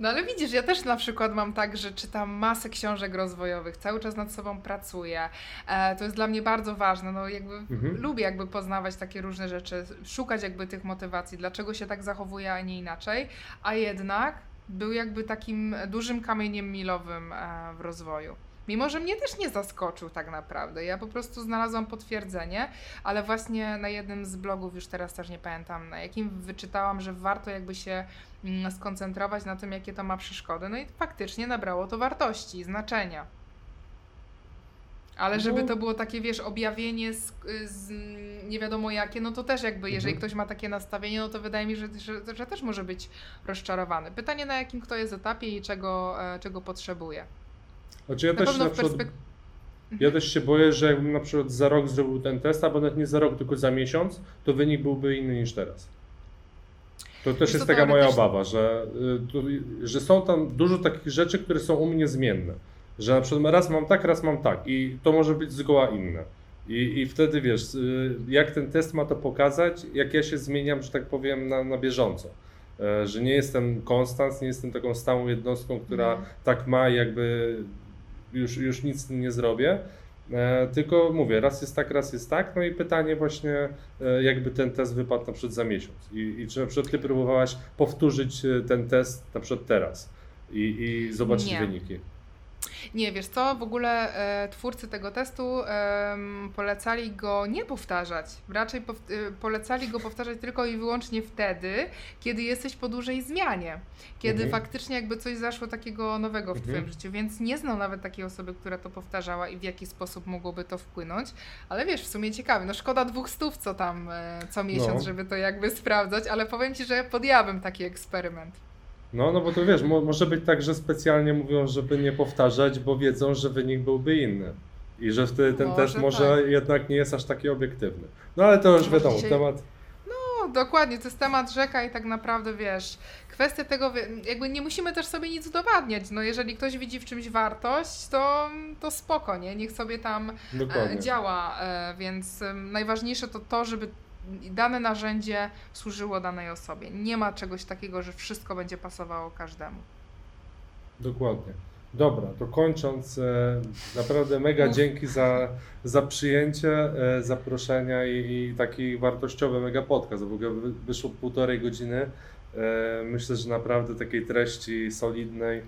C: No ale widzisz, ja też na przykład mam tak, że czytam masę książek rozwojowych, cały czas nad sobą pracuję. E, to jest dla mnie bardzo ważne. No jakby mhm. lubię jakby poznawać takie różne rzeczy, szukać jakby tych motywacji, dlaczego się tak zachowuję, a nie inaczej. A jednak był jakby takim dużym kamieniem milowym e, w rozwoju. Mimo, że mnie też nie zaskoczył tak naprawdę. Ja po prostu znalazłam potwierdzenie, ale właśnie na jednym z blogów, już teraz też nie pamiętam na jakim, wyczytałam, że warto jakby się mm, skoncentrować na tym, jakie to ma przeszkody. No i faktycznie nabrało to wartości, znaczenia. Ale żeby no. to było takie, wiesz, objawienie z, z, nie wiadomo jakie, no to też jakby, jeżeli mhm. ktoś ma takie nastawienie, no to wydaje mi się, że, że, że, też może być rozczarowany. Pytanie na jakim kto jest etapie i czego, e, czego potrzebuje.
A: Znaczy ja na też na przykład... Perspek... Ja też się boję, że jakbym na przykład za rok zrobił ten test, albo nawet nie za rok, tylko za miesiąc, to wynik byłby inny niż teraz. To też jest
C: to
A: taka moja obawa, że, tu- że są tam dużo takich rzeczy, które są u mnie zmienne. Że na przykład raz mam tak, raz mam tak i to może być zgoła inne. I, I wtedy wiesz, y, jak ten test ma to pokazać, jak ja się zmieniam, że tak powiem, na, na bieżąco. E, Że nie jestem konstans, nie jestem taką stałą jednostką, która
C: Mhm.
A: tak ma jakby już, już nic nie zrobię. E, Tylko mówię, raz jest tak, raz jest tak. No i pytanie właśnie, e, jakby ten test wypadł na przykład za miesiąc. I, i czy na przykład ty próbowałaś powtórzyć ten test na przykład teraz i, i zobaczyć
C: Nie.
A: wyniki.
C: Nie, wiesz co, w ogóle e, twórcy tego testu em, polecali go nie powtarzać. Raczej pow, e, polecali go powtarzać tylko i wyłącznie wtedy, kiedy jesteś po dużej zmianie. Kiedy
A: Mhm.
C: faktycznie jakby coś zaszło takiego nowego w
A: Mhm.
C: twoim życiu. Więc nie znam nawet takiej osoby, która to powtarzała i w jaki sposób mogłoby to wpłynąć. Ale wiesz, w sumie ciekawe. No szkoda dwóch stów, co tam e, co miesiąc,
A: No.
C: żeby to jakby sprawdzać, ale powiem Ci, że podjęłabym taki eksperyment.
A: No, no bo to wiesz, mo, może być tak, że specjalnie mówią, żeby nie powtarzać, bo wiedzą, że wynik byłby inny. I że wtedy ten
C: Może
A: test może
C: tak.
A: jednak nie jest aż taki obiektywny. No ale to już
C: Może
A: wiadomo,
C: dzisiaj-
A: temat.
C: No, dokładnie, to jest temat rzeka i tak naprawdę wiesz, kwestia tego, jakby nie musimy też sobie nic udowadniać. No, jeżeli ktoś widzi w czymś wartość, to, to spoko, nie? Niech sobie tam
A: Dokładnie.
C: e, działa, e, więc najważniejsze to to, żeby dane narzędzie służyło danej osobie. Nie ma czegoś takiego, że wszystko będzie pasowało każdemu.
A: Dokładnie. Dobra, to kończąc, e, naprawdę mega
C: Mów.
A: dzięki za, za przyjęcie e, zaproszenia i, i taki wartościowy mega podcast. W ogóle wy- wyszło półtorej godziny. E, Myślę, że naprawdę takiej treści solidnej.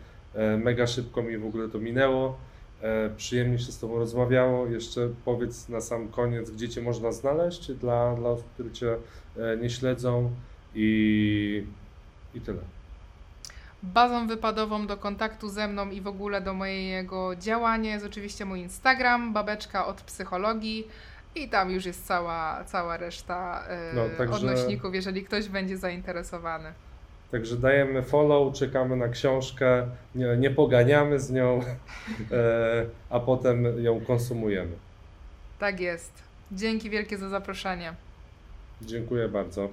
A: Mega szybko mi w ogóle to minęło. E, Przyjemnie się z Tobą rozmawiało. Jeszcze powiedz na sam koniec, gdzie Cię można znaleźć dla, dla osób, które Cię e, nie śledzą i, i tyle.
C: Bazą wypadową do kontaktu ze mną i w ogóle do mojego działania jest oczywiście mój Instagram, babeczka od psychologii. I tam już jest cała, cała reszta e,
A: No, także-
C: odnośników, jeżeli ktoś będzie zainteresowany.
A: Także dajemy follow, czekamy na książkę, nie, nie poganiamy z nią, e, a potem ją konsumujemy.
C: Tak jest. Dzięki wielkie za zaproszenie.
A: Dziękuję bardzo.